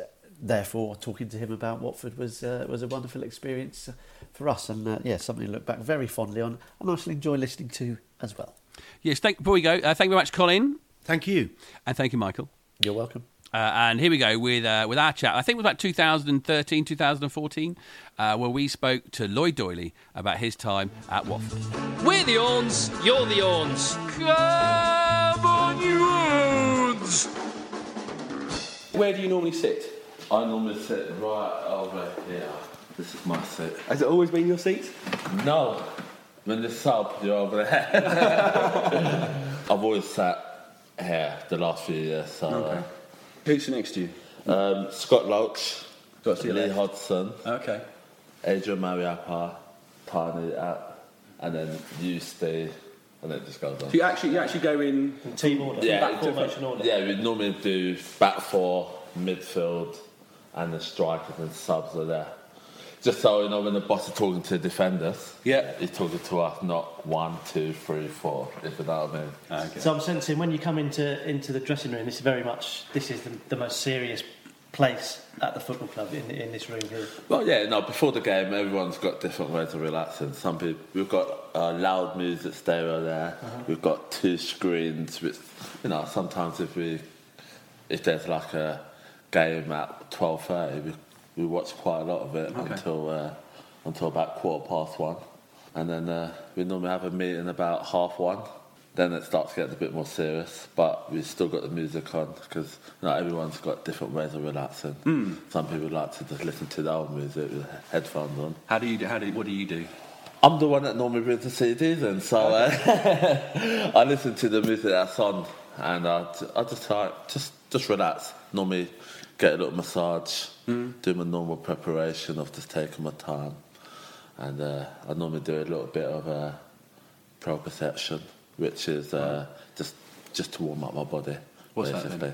therefore talking to him about Watford was uh, was a wonderful experience for us, and uh, yeah, something to look back very fondly on, and I shall enjoy listening to as well. Yes, thank, before we go, uh, thank you very much, Colin, Thank you. and thank you, Michael. You're welcome. Uh, and here we go with uh, with our chat. I think it was about 2013, 2014, uh, where we spoke to Lloyd Doyley about his time at Watford. We're the Orns, you're the Orns. Come on, you Orns! Where do you normally sit? I normally sit right over here. This is my seat. Has it always been your seat? No, when the sub, you're over there. I've always sat here the last few years. So, Who's next to you? uh, um, Scott Loach, Got to Lee left. Hodgson, Okay. Adrian Mariappa, Tiny out, and then you stay, and then it just goes on. you actually you actually go in. Team order, Yeah, back formation order. yeah, we normally do back four, midfield, and the strikers and subs are there. Just so you know, when the boss is talking to the defenders, Yeah. he's talking to us, not one, two, three, four. If you know what I mean. Okay. So I'm sensing when you come into into the dressing room, this is very much this is the, the most serious place at the football club in, in this room here. Well, yeah, no. Before the game, everyone's got different ways of relaxing. Some people, we've got uh, loud music stereo there. We've got two screens. Which, you know, sometimes if we, if there's like a game at twelve thirty, we, we watch quite a lot of it until uh, until about quarter past one, and then uh, we normally have a meeting about half one. Then it starts getting a bit more serious, but we've still got the music on because you know, everyone's got different ways of relaxing. Some people like to just listen to their own music with headphones on. How do you do? How do? What do you do? I'm the one that normally brings the CDs in, so uh, I listen to the music that's on, and I, I just try just just relax. Normally, get a little massage, do my normal preparation of just taking my time, and uh, I normally do a little bit of uh, proprioception, which is uh, just just to warm up my body. What's that basically.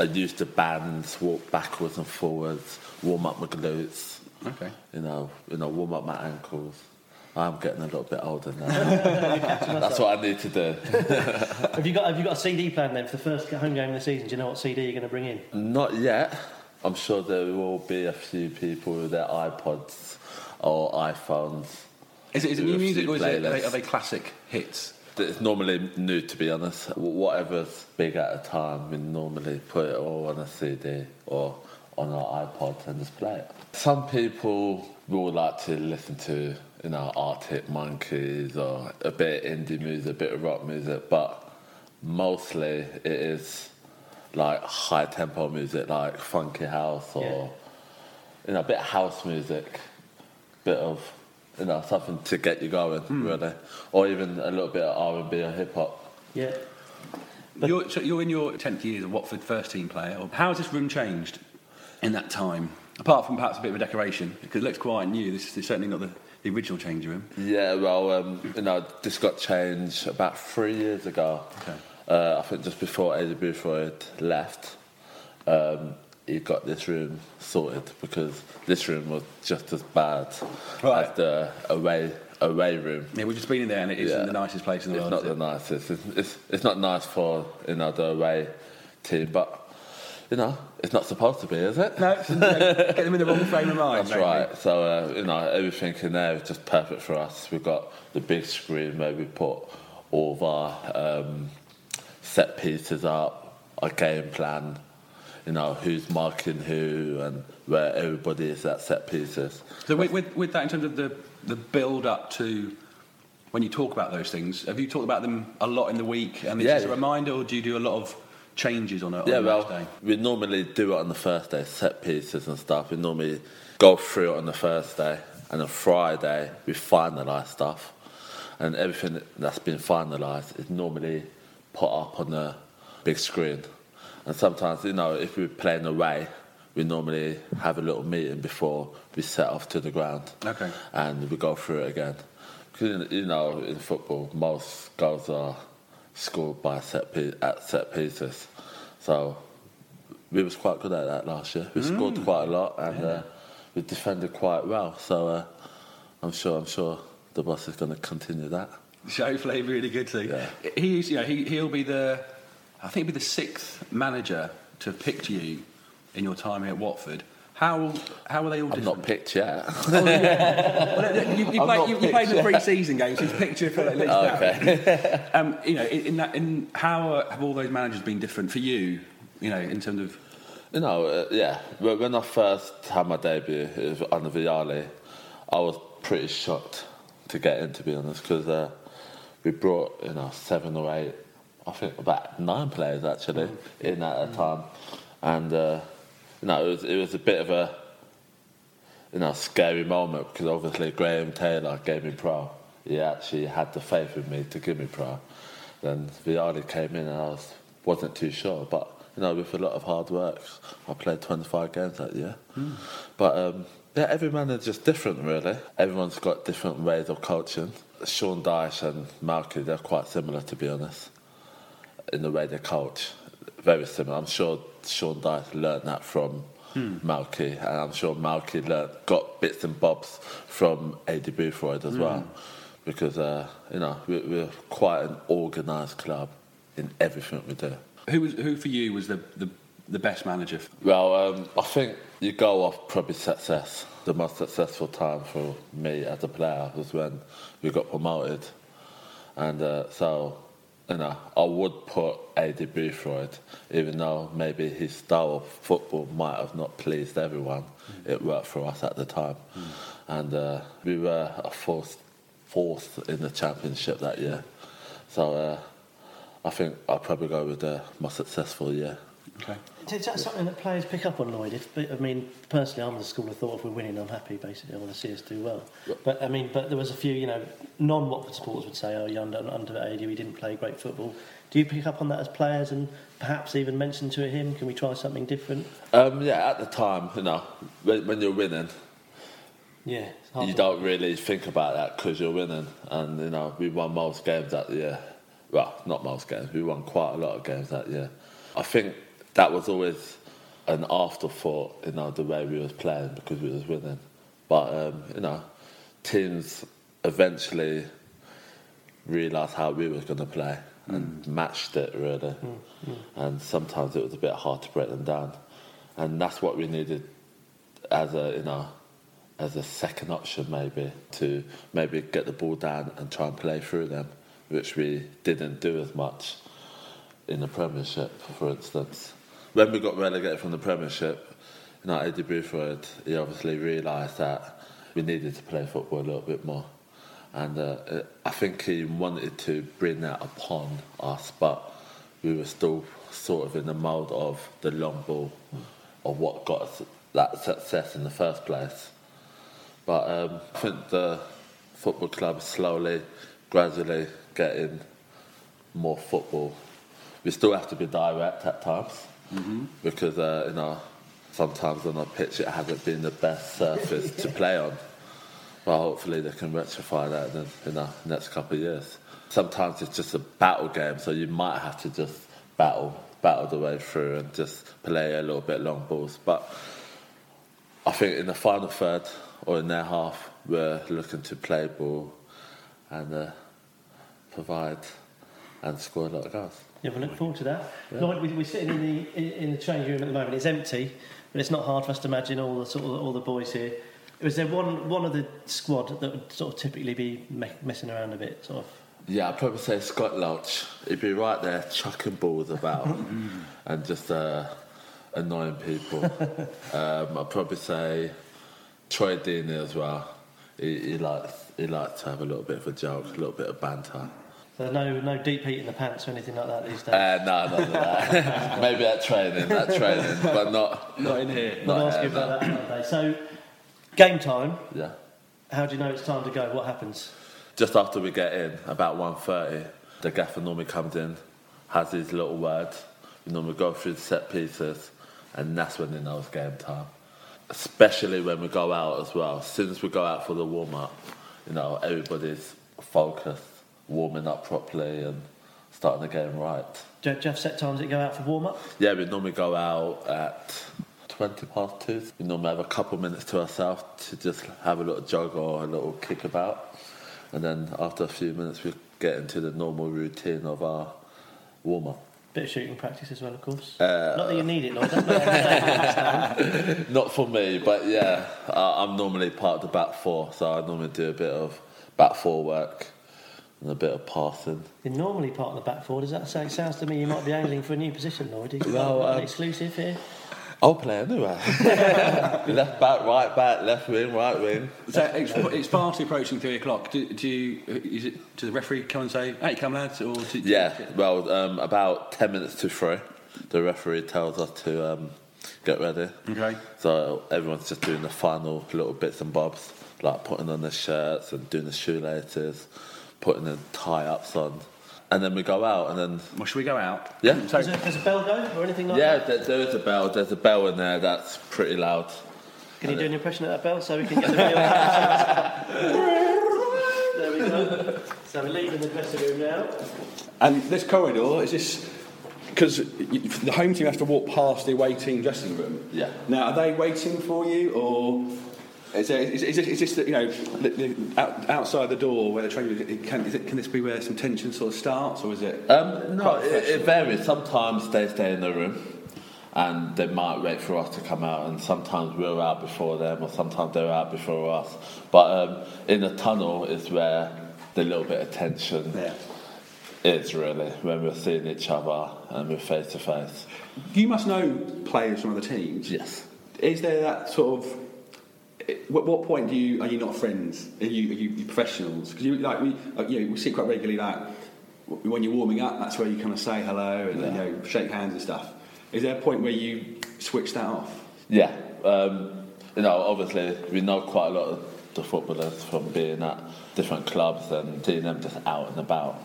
I use the bands, walk backwards and forwards, warm up my glutes. Okay. You know, you know, warm up my ankles. I'm getting a little bit older now. That's what I need to do. Have you got Have you got a CD plan then for the first home game of the season? Do you know what CD you're going to bring in? Not yet. I'm sure there will be a few people with their iPods or iPhones. Is it, is it new music or is it, are, they, are they classic hits? It's normally new, to be honest. Whatever's big at a time, we normally put it all on a CD or on our iPod and just play it. Some people will like to listen to, you know, Arctic Monkeys or a bit of indie music, a bit of rock music, but mostly it is like high tempo music, like funky house or, Yeah. you know, a bit of house music, bit of, you know, something to get you going, hmm. really, or even a little bit of R and B or hip hop. Yeah. You're, so you're in your 10th year as a Watford first team player. How has this room changed in that time? Apart from perhaps a bit of a decoration, because it looks quite new. This is certainly not the, the original changing room. Yeah, well, um, you know, this got changed about three years ago. Okay. Uh, I think just before Aidy Boothroyd left, um, he got this room sorted because this room was just as bad Right. as the away away room. Yeah, we've just been in there and it isn't Yeah. the nicest place in the It's world. not is the it? nicest. It's, it's, it's not nice for you know the away team, but you know it's not supposed to be, is it? No, it's- get them in the wrong frame of mind. That's maybe. right. So uh, you know everything in there is just perfect for us. We've got the big screen where we put all of our um, set pieces up, our game plan. You know who's marking who and where everybody is at set pieces. So with, with, with that, in terms of the, the build up to when you talk about those things, have you talked about them a lot in the week? And it's Yeah. just a reminder, or do you do a lot of changes on a, on Yeah, well, day? we normally do it on the first day, set pieces and stuff. We normally go through it on the first day, and on Friday we finalise stuff, and everything that's been finalised is normally put up on the big screen. And sometimes, you know, if we're playing away, we normally have a little meeting before we set off to the ground. Okay. And we go through it again. Because, you know, in football, most goals are scored by set pe- at set pieces. So we was quite good at that last year. We scored quite a lot and uh, we defended quite well. So uh, I'm sure, I'm sure the boss is going to continue that. So hopefully, really good too. Yeah. He's, you know, he, he'll be the, I think, he'll be the sixth manager to have picked you in your time here at Watford. How how are they all I'm different? not picked yet. Well, you, you, I'm played, you, you played the pre-season games. Picked you for like, Oh, okay. Um, you know, in, in that, in how have all those managers been different for you? You know, in terms of You know, uh, yeah. When I first had my debut it was under Vialli, I was pretty shocked to get in, to be honest, because uh, we brought you know seven or eight, I think about nine players actually in at a time, and uh, you know it was it was a bit of a you know scary moment because obviously Graham Taylor gave me pro. He actually had the faith in me to give me pro. Then Vialli came in and I was, wasn't too sure, but you know, with a lot of hard work, I played 25 games that year. But um, yeah, every manager's different, really. Everyone's got different ways of coaching. Sean Dyche and Malky, they're quite similar, to be honest, in the way they coach. Very similar. I'm sure Sean Dyche learned that from Malky, and I'm sure Malky learned, got bits and bobs from Aidy Boothroyd as well. Because, uh, you know, we, we're quite an organised club in everything we do. who was who for you was the the, the best manager? Well, um, I think you go off probably success. The most successful time for me as a player was when we got promoted, and uh, so you know I would put Aidy Boothroyd, even though maybe his style of football might have not pleased everyone. It worked for us at the time, and uh, we were a fourth fourth in the championship that year. So uh, I think I'll probably go with the most successful year. Okay. Is that something that players pick up on, Lloyd? If, I mean, personally, I'm the school of thought if we're winning, I'm happy, basically. I want to see us do well. But, I mean, but there was a few, you know, non-Watford supporters would say, oh, you're under, under Aidy, we didn't play great football. Do you pick up on that as players and perhaps even mention to him, can we try something different? Um, yeah, at the time, you know, when, when you're winning, Yeah. you don't really think about that because you're winning. And, you know, we won most games that year. Well, not most games, we won quite a lot of games that year. I think that was always an afterthought, you know, the way we was playing because we was winning. But um, you know, teams eventually realised how we was going to play and mm. matched it really. Mm, mm. And sometimes it was a bit hard to break them down, and that's what we needed as a you know as a second option maybe to maybe get the ball down and try and play through them, which we didn't do as much in the Premiership, for instance. When we got relegated from the Premiership, you know, Aidy Boothroyd, he obviously realised that we needed to play football a little bit more. And uh, I think he wanted to bring that upon us, but we were still sort of in the mould of the long ball, of what got us that success in the first place. But um, I think the football club slowly, gradually getting more football. We still have to be direct at times because uh, you know sometimes on a pitch it hasn't been the best surface to play on. But hopefully they can rectify that in the, in the next couple of years. Sometimes it's just a battle game, so you might have to just battle, battle the way through and just play a little bit long balls. But I think in the final third or in their half, we're looking to play ball and uh, provide and score a lot of goals. Yeah, we look forward to that. Lloyd, we, we're sitting in the in, in the changing room at the moment. It's empty, but it's not hard for us to imagine all the sort of all the boys here. Was there one one of the squad that would sort of typically be me- messing around a bit, sort of? Yeah, I'd probably say Scott Loach. He'd be right there chucking balls about and just uh, annoying people. um, I'd probably say Troy Deeney as well. He, he likes he likes to have a little bit of a joke, a little bit of banter. So no no deep heat in the pants or anything like that these days. Uh, no, none of that. Maybe at training, at training, but not Not in here. We'll not ask you about no. that another day. So, game time. Yeah. How do you know it's time to go? What happens? Just after we get in, about 1.30, the gaffer normally comes in, has his little word. We normally go through the set pieces, and that's when they know it's game time. Especially when we go out as well. As soon as we go out for the warm up, you know, everybody's focused, warming up properly, and starting the game right. Do you do you have set times that you go out for warm up? Yeah, we normally go out at 20 past two. We normally have a couple minutes to ourselves to just have a little jog or a little kick about. And then after a few minutes, we get into the normal routine of our warm up. Bit of shooting practice as well, of course. Uh, Not that you need it. That's not for me, but yeah, I'm normally part of the back four, so I normally do a bit of back four work and a bit of passing. You're normally part of the back four. Does that say? It sounds to me you might be angling for a new position, Lloyd. Is No, that an um, exclusive here? I'll play anyway. left back, right back, left wing, right wing. So it's, it's fast approaching three o'clock. Do, do you, is it, does the referee come and say, "Hey, come lads"? Or do, Yeah, well, um, about 10 minutes to three, the referee tells us to um, get ready. Okay. So everyone's just doing the final little bits and bobs, like putting on the shirts and doing the shoelaces, putting the tie ups on. And then we go out, and then, Well, should we go out? yeah. So, Is there, there's a bell go or anything like Yeah, that? there, there is a bell. There's a bell in there that's pretty loud. Can you do an impression of that bell so we can get the video? there we go. So we're leaving the dressing room now. And this corridor is this because the home team has to walk past the away team dressing room. Yeah. Now, are they waiting for you, or is, there, is, is, this, is this the, you know the, the, out, outside the door where the training can is it, can this be where some tension sort of starts, or is it? Um, no, it, it varies. Sometimes they stay in the room and they might wait for us to come out, and sometimes we're out before them, or sometimes they're out before us. But um, in the tunnel is where the little bit of tension Yeah. is really when we're seeing each other and we're face to face. You must know players from other teams. Yes. Is there that sort of? At what point do you are you not friends? Are you are you professionals? Because you like we like, you know, we see quite regularly that when you're warming up, that's where you kind of say hello and you know shake hands and stuff. Is there a point where you switch that off? Yeah, um, you know, obviously we know quite a lot of the footballers from being at different clubs and seeing them just out and about.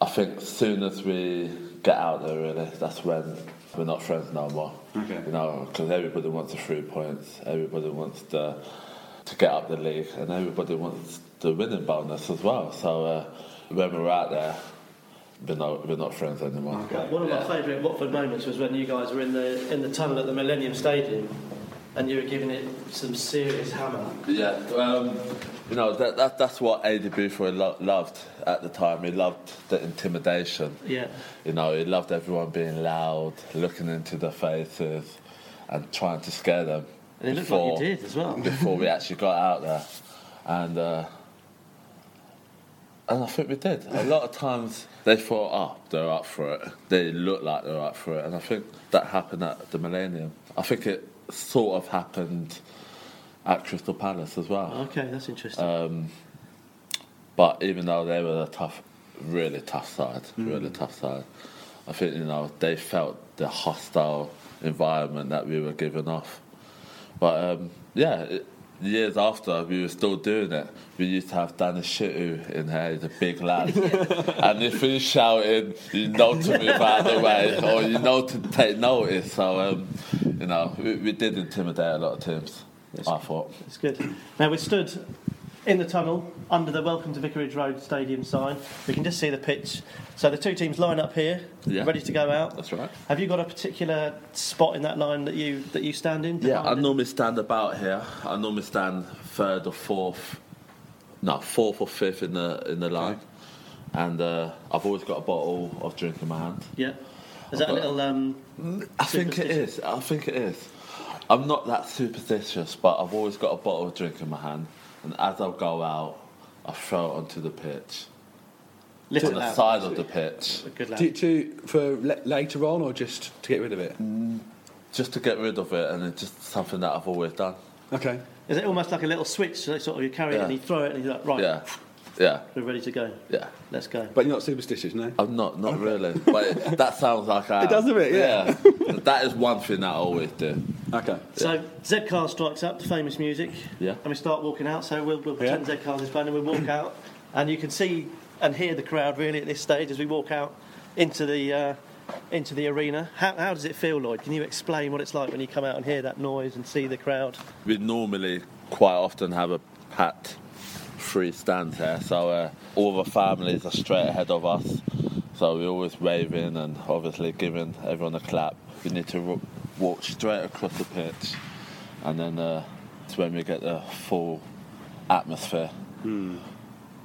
I think as soon as we get out there, really, that's when we're not friends no more. Okay. You know, because everybody wants the three points, everybody wants the, to get up the league, and everybody wants the winning bonus as well. So uh, when we're out there, we're not we're not friends anymore. Okay. One of my favourite Watford moments was when you guys were in the in the tunnel at the Millennium Stadium, and you were giving it some serious hammer. Yeah, um, you know that, that that's what Aidy Boothroyd lo- loved at the time. He loved the intimidation. Yeah. You know, he loved everyone being loud, looking into their faces, and trying to scare them. And it looked like you did as well. Before we actually got out there, and uh, and I think we did. A lot of times they thought, oh, they're up for it. They look like they're up for it, and I think that happened at the Millennium. I think it sort of happened at Crystal Palace as well. Okay, that's interesting. Um, but even though they were a tough, really tough side, really tough side, I think you know they felt the hostile environment that we were giving off. But um, yeah, it, years after we were still doing it. We used to have Danny Shittu in here. He's a big lad, and if he's shouting, you know to move out of the way or you know to take notice. So um, you know we, we did intimidate a lot of teams. I thought. It's good. Now we're stood in the tunnel under the Welcome to Vicarage Road Stadium sign. We can just see the pitch. So the two teams line up here, Yeah. ready to go out. That's right. Have you got a particular spot in that line that you that you stand in? Yeah, I it? normally stand about here. I normally stand third or fourth, no, fourth or fifth in the in the line, and uh, I've always got a bottle of drink in my hand. Yeah. Is that a little? Um, I think it is. I think it is. I'm not that superstitious, but I've always got a bottle of drink in my hand, and as I go out, I throw it onto the pitch, Little to the lad. side of the pitch, good lad. To, to, for le- later on or just to get rid of it? Mm, just to get rid of it, and it's just something that I've always done. Okay. Is it almost like a little switch? So sort of you carry it and you throw it and you're like, right, Yeah, yeah, we're ready to go. yeah. Let's go. But you're not superstitious, no? I'm not, not really. But it, that sounds like I. It does a bit, yeah. that is one thing that I always do. Okay. So Z Car strikes up the famous music. Yeah. And we start walking out. So we'll, we'll pretend Yeah. Z Cars is playing and we walk out, and you can see and hear the crowd really at this stage as we walk out into the uh, into the arena. How, how does it feel, Lloyd? Can you explain what it's like when you come out and hear that noise and see the crowd? We normally quite often have a packed free stands here, so uh, all the families are straight ahead of us. So we're always waving and obviously giving everyone a clap. We need to ro- walk straight across the pitch, and then uh, it's when we get the full atmosphere.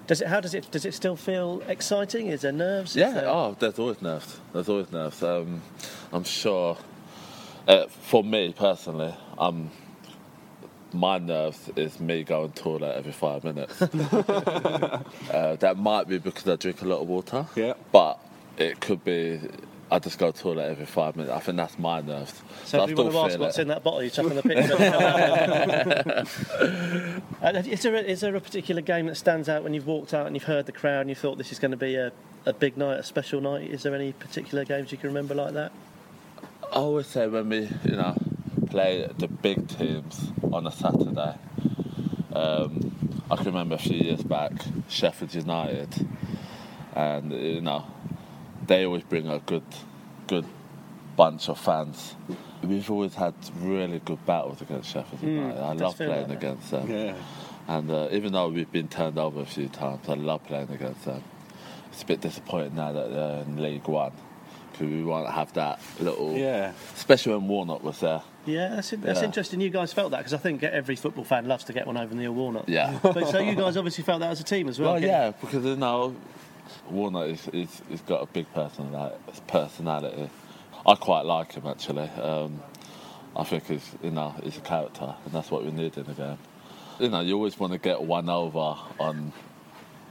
Does it? How does it? Does it still feel exciting? Is there nerves? Is Yeah, there- oh, there's always nerves. There's always nerves. Um, I'm sure. Uh, for me personally, um, my nerves is me going to toilet every five minutes. uh, that might be because I drink a lot of water. Yeah. But it could be I just go to toilet every five minutes. I think that's my nerves. So I if you want to ask what's it. in that bottle you chuck on the pitch. Uh, is, there a, is there a particular game that stands out when you've walked out and you've heard the crowd and you thought this is going to be a, a big night, a special night? Is there any particular games you can remember like that? I always say when we, you know, play the big teams on a Saturday. Um, I can remember a few years back, Sheffield United, and you know, they always bring a good, good bunch of fans. We've always had really good battles against Sheffield United. I love playing like against them. Yeah. And uh, even though we've been turned over a few times, I love playing against them. It's a bit disappointing now that they're in League One because we won't have that little. Yeah. Especially when Warnock was there. Yeah, that's, that's Yeah. interesting. You guys felt that because I think every football fan loves to get one over Neil Warnock. Yeah. But so you guys obviously felt that as a team as well. Well, yeah, because you know, Warnock is, is, he's got a big personality. Personality, I quite like him actually. Um, I think he's you know he's a character, and that's what we need in the game. You know, you always want to get one over on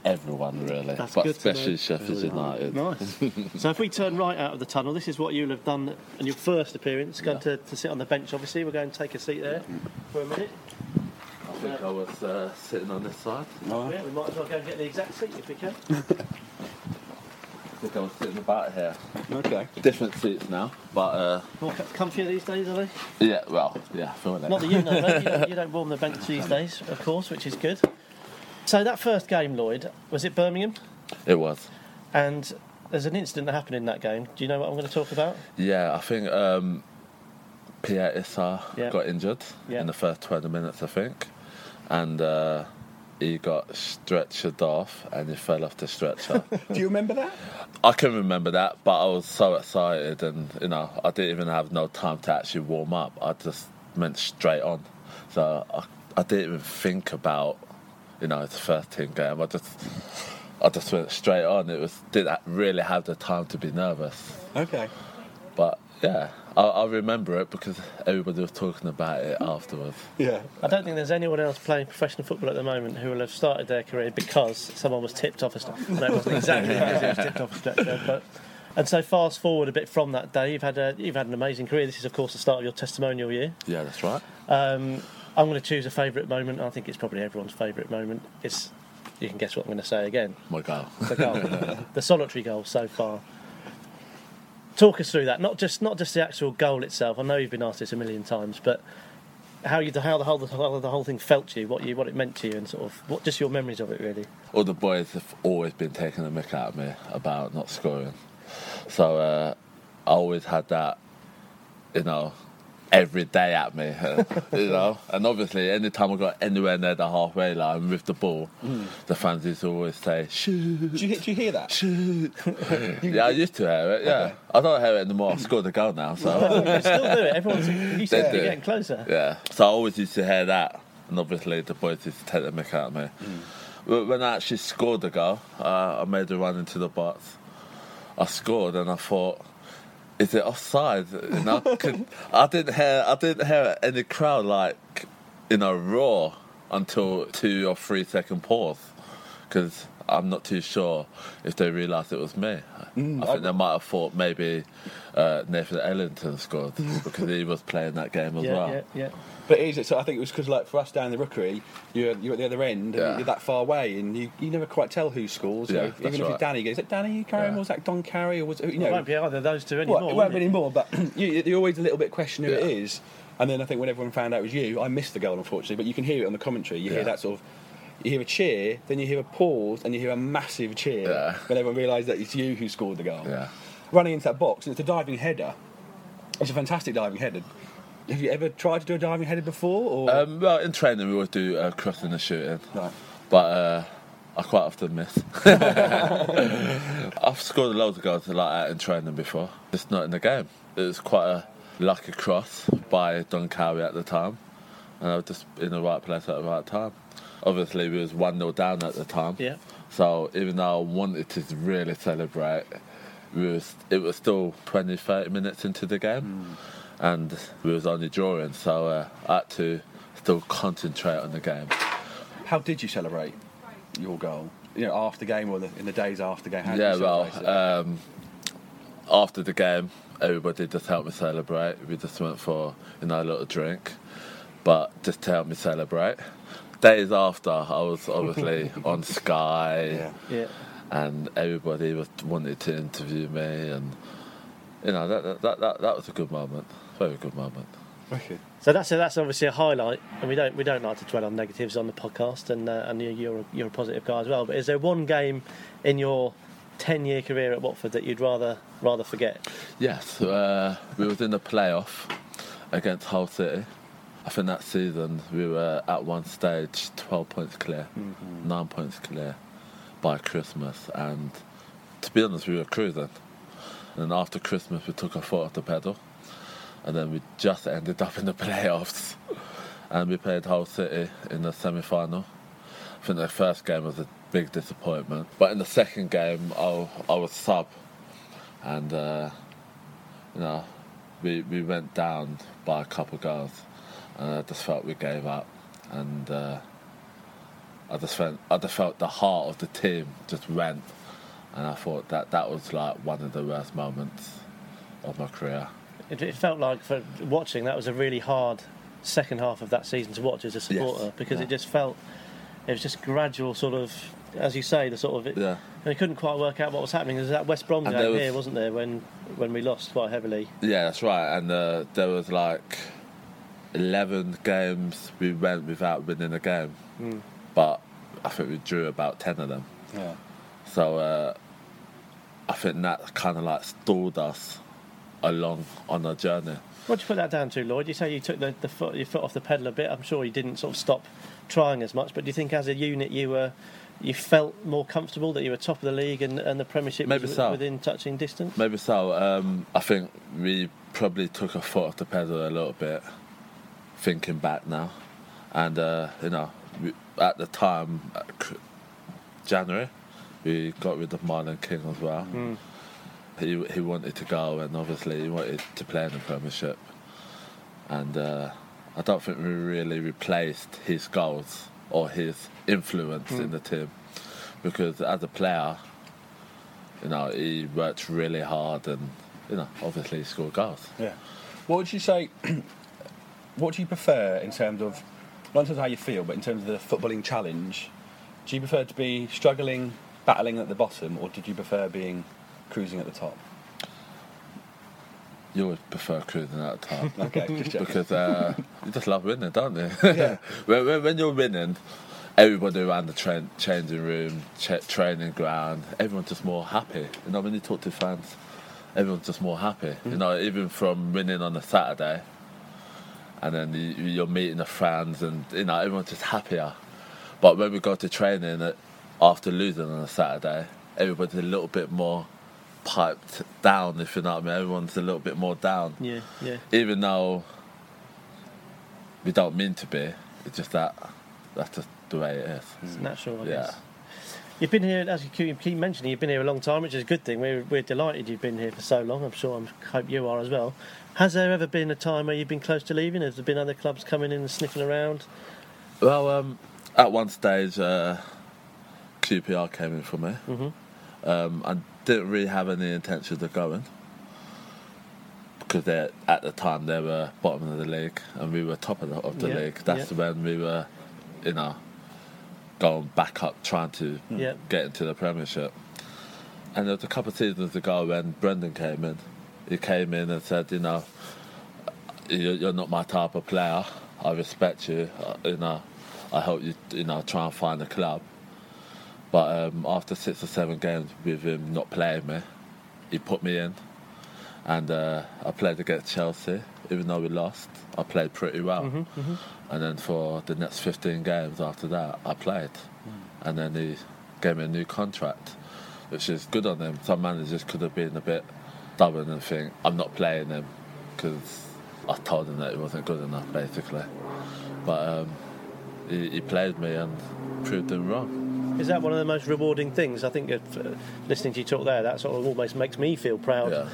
everyone really, That's but good to know. especially Sheffield United. Nice. so if we turn right out of the tunnel, this is what you'll have done in your first appearance. Going to, to sit on the bench, obviously. We're going to take a seat there for a minute. I think I was uh, sitting on this side. Yeah, we might as well go and get the exact seat if we can. I think I was sitting about here. Okay. Different seats now, but uh, More co- comfier these days, are they? yeah, well, yeah, I feel it. Not that you know, mate. You, don't, you don't warm the bench these days, of course, which is good. So that first game, Lloyd, was it Birmingham? It was. And there's an incident that happened in that game. Do you know what I'm going to talk about? Yeah, I think um, Pierre Issa Yeah. got injured Yeah. in the first 20 minutes, I think. And uh, he got stretchered off and he fell off the stretcher. Do you remember that? I can remember that, but I was so excited, and you know, I didn't even have no time to actually warm up. I just went straight on, so I, I didn't even think about, you know, it's the first team game. I just, I just went straight on. It was didn't really have the time to be nervous, Okay. but yeah, I, I remember it because everybody was talking about it afterwards. Yeah. I don't think there's anyone else playing professional football at the moment who will have started their career because someone was tipped off a stretcher. No, it wasn't exactly because he was tipped off a stretcher, but. And so fast forward a bit from that day, you've had a you've had an amazing career. This is of course the start of your testimonial year. Yeah, that's right. Um, I'm going to choose a favourite moment. I think it's probably everyone's favourite moment. It's you can guess what I'm going to say again. My goal. The goal, the solitary goal so far. Talk us through that. Not just not just the actual goal itself. I know you've been asked this a million times, but how you how the whole the whole, the whole thing felt to you, what you what it meant to you, and sort of what just your memories of it really. all the boys have always been taking a mick out of me about not scoring. So uh, I always had that, you know, every day at me, you know. And obviously, anytime I got anywhere near the halfway line with the ball, the fans used to always say, shoot, Do you, do you hear that? shoot. yeah, I used to hear it, yeah. I don't hear it anymore. I've scored a goal now, so. They still do it. Everyone's said do. getting closer. Yeah, so I always used to hear that, and obviously the boys used to take the mick out of me. But When I actually scored the goal, uh, I made a run into the box. I scored, and I thought, "Is it offside?" You know, 'Cause I didn't hear, I didn't hear any crowd like, you know, roar until two or three second pause, because I'm not too sure if they realised it was me. I think they might have thought maybe uh, Nathan Ellington scored because he was playing that game as Yeah, well. yeah, yeah. But is it? So I think it was because, like, for us down the rookery, you're, you're at the other end, and Yeah. you're that far away, and you, you never quite tell who scores. Yeah, so that's even if right. it's Danny, is it Danny Carey Yeah. or was that Don Carey or was it, you Well, know? it won't be either of those two anymore. Well, it will won't be anymore, but you, you're always a little bit question who it Yeah. is. And then I think when everyone found out it was you, I missed the goal unfortunately, but you can hear it on the commentary. You hear that sort of, you hear a cheer, then you hear a pause, and you hear a massive cheer Yeah. when everyone realised that it's you who scored the goal. Yeah. Running into that box, and it's a diving header. It's a fantastic diving header. Have you ever tried to do a diving header before? Or Um, well, in training we always do uh, crossing and shooting, Right. but uh, I quite often miss. I've scored loads of goals like that in training before, just not in the game. It was quite a lucky cross by Don Cowie at the time, and I was just in the right place at the right time. Obviously, we was one 0 down at the time, Yeah. so even though I wanted to really celebrate, we was, it was still 20, 30 minutes into the game, and we was only drawing, so uh, I had to still concentrate on the game. how did you celebrate your goal? You know, after the game or the, in the days after game? How did yeah, you well, um, after the game, everybody just helped me celebrate. We just went for you know a little drink, but just to help me celebrate. Days after, I was obviously on Sky, Yeah. Yeah. and everybody was wanted to interview me, and you know that that, that, that, that was a good moment, very good moment. Wicked. So that's a, that's obviously a highlight, and we don't we don't like to dwell on negatives on the podcast, and uh, and you're you're a, you're a positive guy as well. But is there one game in your ten year career at Watford that you'd rather rather forget? Yes, uh, we was in the playoff against Hull City. I think that season we were at one stage 12 points clear, nine points clear by Christmas, and to be honest, we were cruising. And after Christmas, we took our foot off the pedal, and then we just ended up in the playoffs, and we played Hull City in the semi-final. I think the first game was a big disappointment, but in the second game, I, I was sub, and. Uh, you know, we we went down by a couple goals, and I just felt we gave up, and uh, I just felt I just felt the heart of the team just went, and I thought that that was like one of the worst moments of my career. It, it felt like for watching that was a really hard second half of that season to watch as a supporter because yeah. it just felt it was just gradual sort of as you say the sort of it, Yeah. and we couldn't quite work out what was happening. There's that West Brom And game was- here, wasn't there, when when we lost quite heavily. Yeah, that's right. And uh, there was like eleven games we went without winning a game, but I think we drew about ten of them. Yeah. So uh, I think that kind of like stalled us along on a journey. What do you put that down to, Lloyd? You say you took the, the foot, your foot off the pedal a bit. I'm sure you didn't sort of stop trying as much. But do you think, as a unit, you were you felt more comfortable that you were top of the league and, and the Premiership Maybe was so. within touching distance? Maybe so. Um, I think we probably took a foot off the pedal a little bit, thinking back now. And, uh, you know, we, at the time, uh, January, we got rid of Marlon King as well. He, he wanted to go, and obviously, he wanted to play in the Premiership. And uh, I don't think we really replaced his goals or his influence in the team. Because as a player, you know, he worked really hard and, you know, obviously he scored goals. Yeah. What would you say? what do you prefer in terms of, not in terms of how you feel, but in terms of the footballing challenge? Do you prefer to be struggling, battling at the bottom, or did you prefer being cruising at the top? You always prefer cruising at the top. Okay, just checking. because uh, you just love winning, don't you? when, when, when you're winning, everybody around the train, changing room, ch- training ground, everyone's just more happy. You know, when you talk to fans, everyone's just more happy. You know, even from winning on a Saturday, and then you, you're meeting the fans, and you know, everyone's just happier. But when we go to training uh, after losing on a Saturday, everybody's a little bit more piped down, if you know what I mean. Everyone's a little bit more down Yeah, yeah. even though we don't mean to be, it's just that that's just the way it is. It's natural, I Yeah. guess. You've been here, as you keep mentioning, you've been here a long time, which is a good thing. We're, we're delighted you've been here for so long. I'm sure, I hope you are as well. Has there ever been a time where you've been close to leaving? Has there been other clubs coming in and sniffing around? Well, um, at one stage, uh, QPR came in for me. Mm-hmm. Um, I didn't really have any intentions of going because they at the time they were bottom of the league and we were top of the, of the Yeah, league. That's yeah. when we were, you know, going back up, trying to Yeah. get into the Premiership. And there was a couple of seasons ago when Brendan came in. He came in and said, you know, you're, you're not my type of player. I respect you. Uh, you know, I hope you, you know, try and find a club. But um, after six or seven games with him not playing me, he put me in, and uh, I played against Chelsea. Even though we lost, I played pretty well. And then for the next 15 games after that, I played. And then he gave me a new contract, which is good on him. Some managers could have been a bit stubborn and think I'm not playing him because I told him that he wasn't good enough, basically. But um, he, he played me and proved him wrong. Is that one of the most rewarding things? I think uh, listening to you talk there, that sort of almost makes me feel proud. Yeah.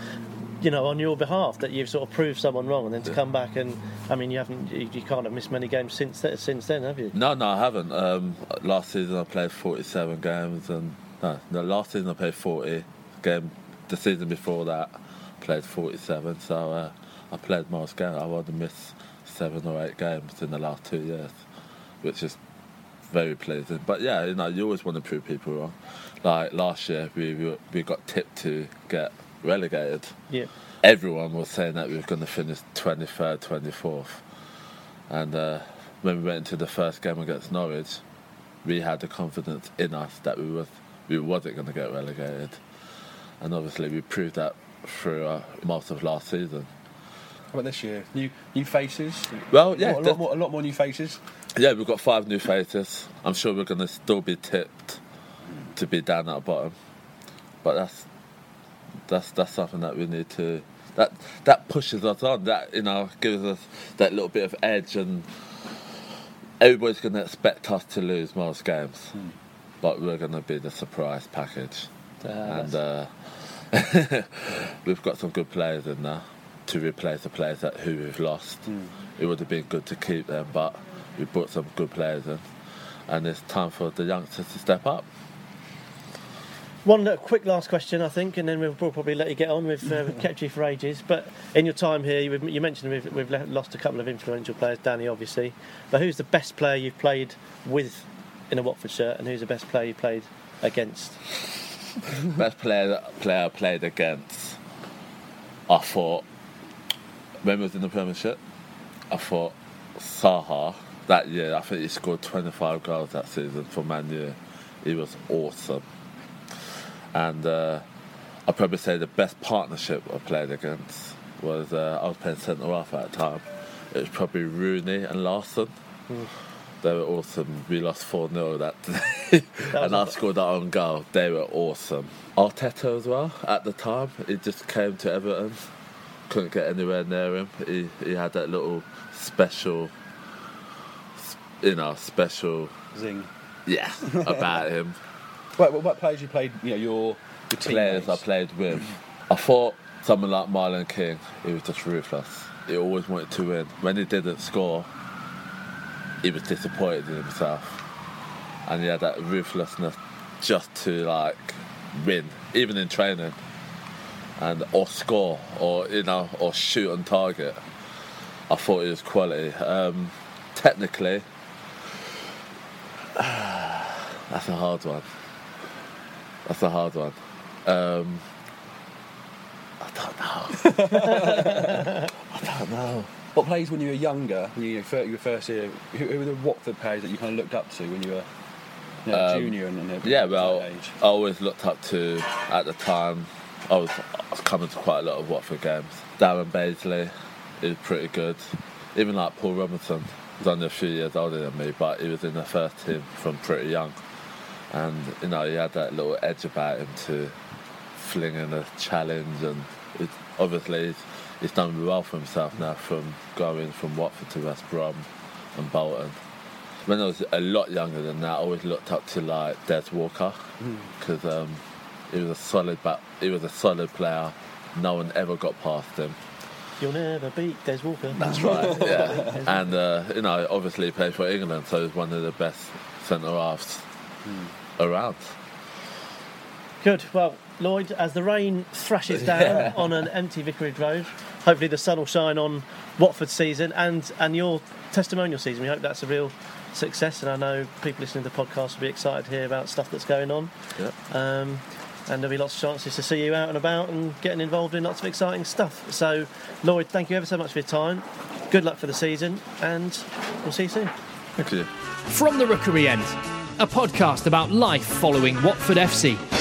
You know, on your behalf, that you've sort of proved someone wrong, and then to come back and, I mean, you haven't, you, you can't have missed many games since then, since then, have you? No, no, I haven't. Um, last season I played 47 games, and no, no, last season I played 40 game. The season before that, I played 47. So uh, I played most games. I would have missed seven or eight games in the last two years, which is very pleasing. But yeah, you know, you always want to prove people wrong. Like last year, we we, we got tipped to get relegated. Yeah. Everyone was saying that we were going to finish 23rd, 24th. And uh, when we went into the first game against Norwich, we had the confidence in us that we was we wasn't going to get relegated, and obviously we proved that through uh, most of last season. How about this year? New new faces? Well, yeah, What, a, lot more, a lot more new faces. Yeah, we've got five new faces. I'm sure we're going to still be tipped to be down at the bottom, but that's that's that's something that we need to that that pushes us on. That you know gives us that little bit of edge, and everybody's going to expect us to lose most games, but we're going to be the surprise package, and uh, we've got some good players in there to replace the players that who we've lost. It would have been good to keep them, but we brought some good players in, and it's time for the youngsters to step up. One quick last question, I think, and then we'll, we'll probably let you get on. We've, uh, we've kept you for ages, but in your time here, you, you mentioned we've, we've lost a couple of influential players, Danny obviously. But who's the best player you've played with in a Watford shirt, and who's the best player you played against? Best player player I played against, I thought, when we was in the Premiership, I thought Saha that year. I think he scored 25 goals that season for Man U. He was awesome, and uh, I'd probably say the best partnership I played against was uh, I was playing centre half at the time. It was probably Rooney and Larsson. They were awesome. We lost 4 0 that day. and I scored that own goal. They were awesome. Arteta as well, at the time, he just came to Everton. Couldn't get anywhere near him. He, he had that little special, you know, special, Zing. yeah, about him. What, what, what players you played? You know, your your players I played with. I thought someone like Marlon King, he was just ruthless. He always wanted to win. When he didn't score, he was disappointed in himself. And he had that ruthlessness just to like win, even in training. And or score or you know, or shoot on target. I thought he was quality. Um, technically that's a hard one. That's a hard one. Um, I don't know. I don't know. What players when you were younger, when you, were your first year, who, who were the Watford players that you kind of looked up to when you were you know, Um, junior and, and Yeah, well, age? I always looked up to at the time. I was, I was coming to quite a lot of Watford games. Darren Bazeley is pretty good. Even like Paul Robinson, he's only a few years older than me, but he was in the first team from pretty young. And you know, he had that little edge about him to fling in a challenge, and it, obviously he's, he's done well for himself now from going from Watford to West Brom and Bolton when I was a lot younger than that, I always looked up to like Des Walker because um, he was a solid, but he was a solid player. No one ever got past him. You'll never beat Des Walker. That's right. yeah, and uh, you know, obviously he played for England, so he's one of the best centre halves around. Good. Well, Lloyd, as the rain thrashes down on an empty Vicarage Road, hopefully the sun will shine on Watford's season and, and your testimonial season. We hope that's a real success, and I know people listening to the podcast will be excited to hear about stuff that's going on. Yeah. Um, and there'll be lots of chances to see you out and about and getting involved in lots of exciting stuff. So, Lloyd, thank you ever so much for your time. Good luck for the season, and we'll see you soon. Thank you. From the Rookery End, a podcast about life following Watford FC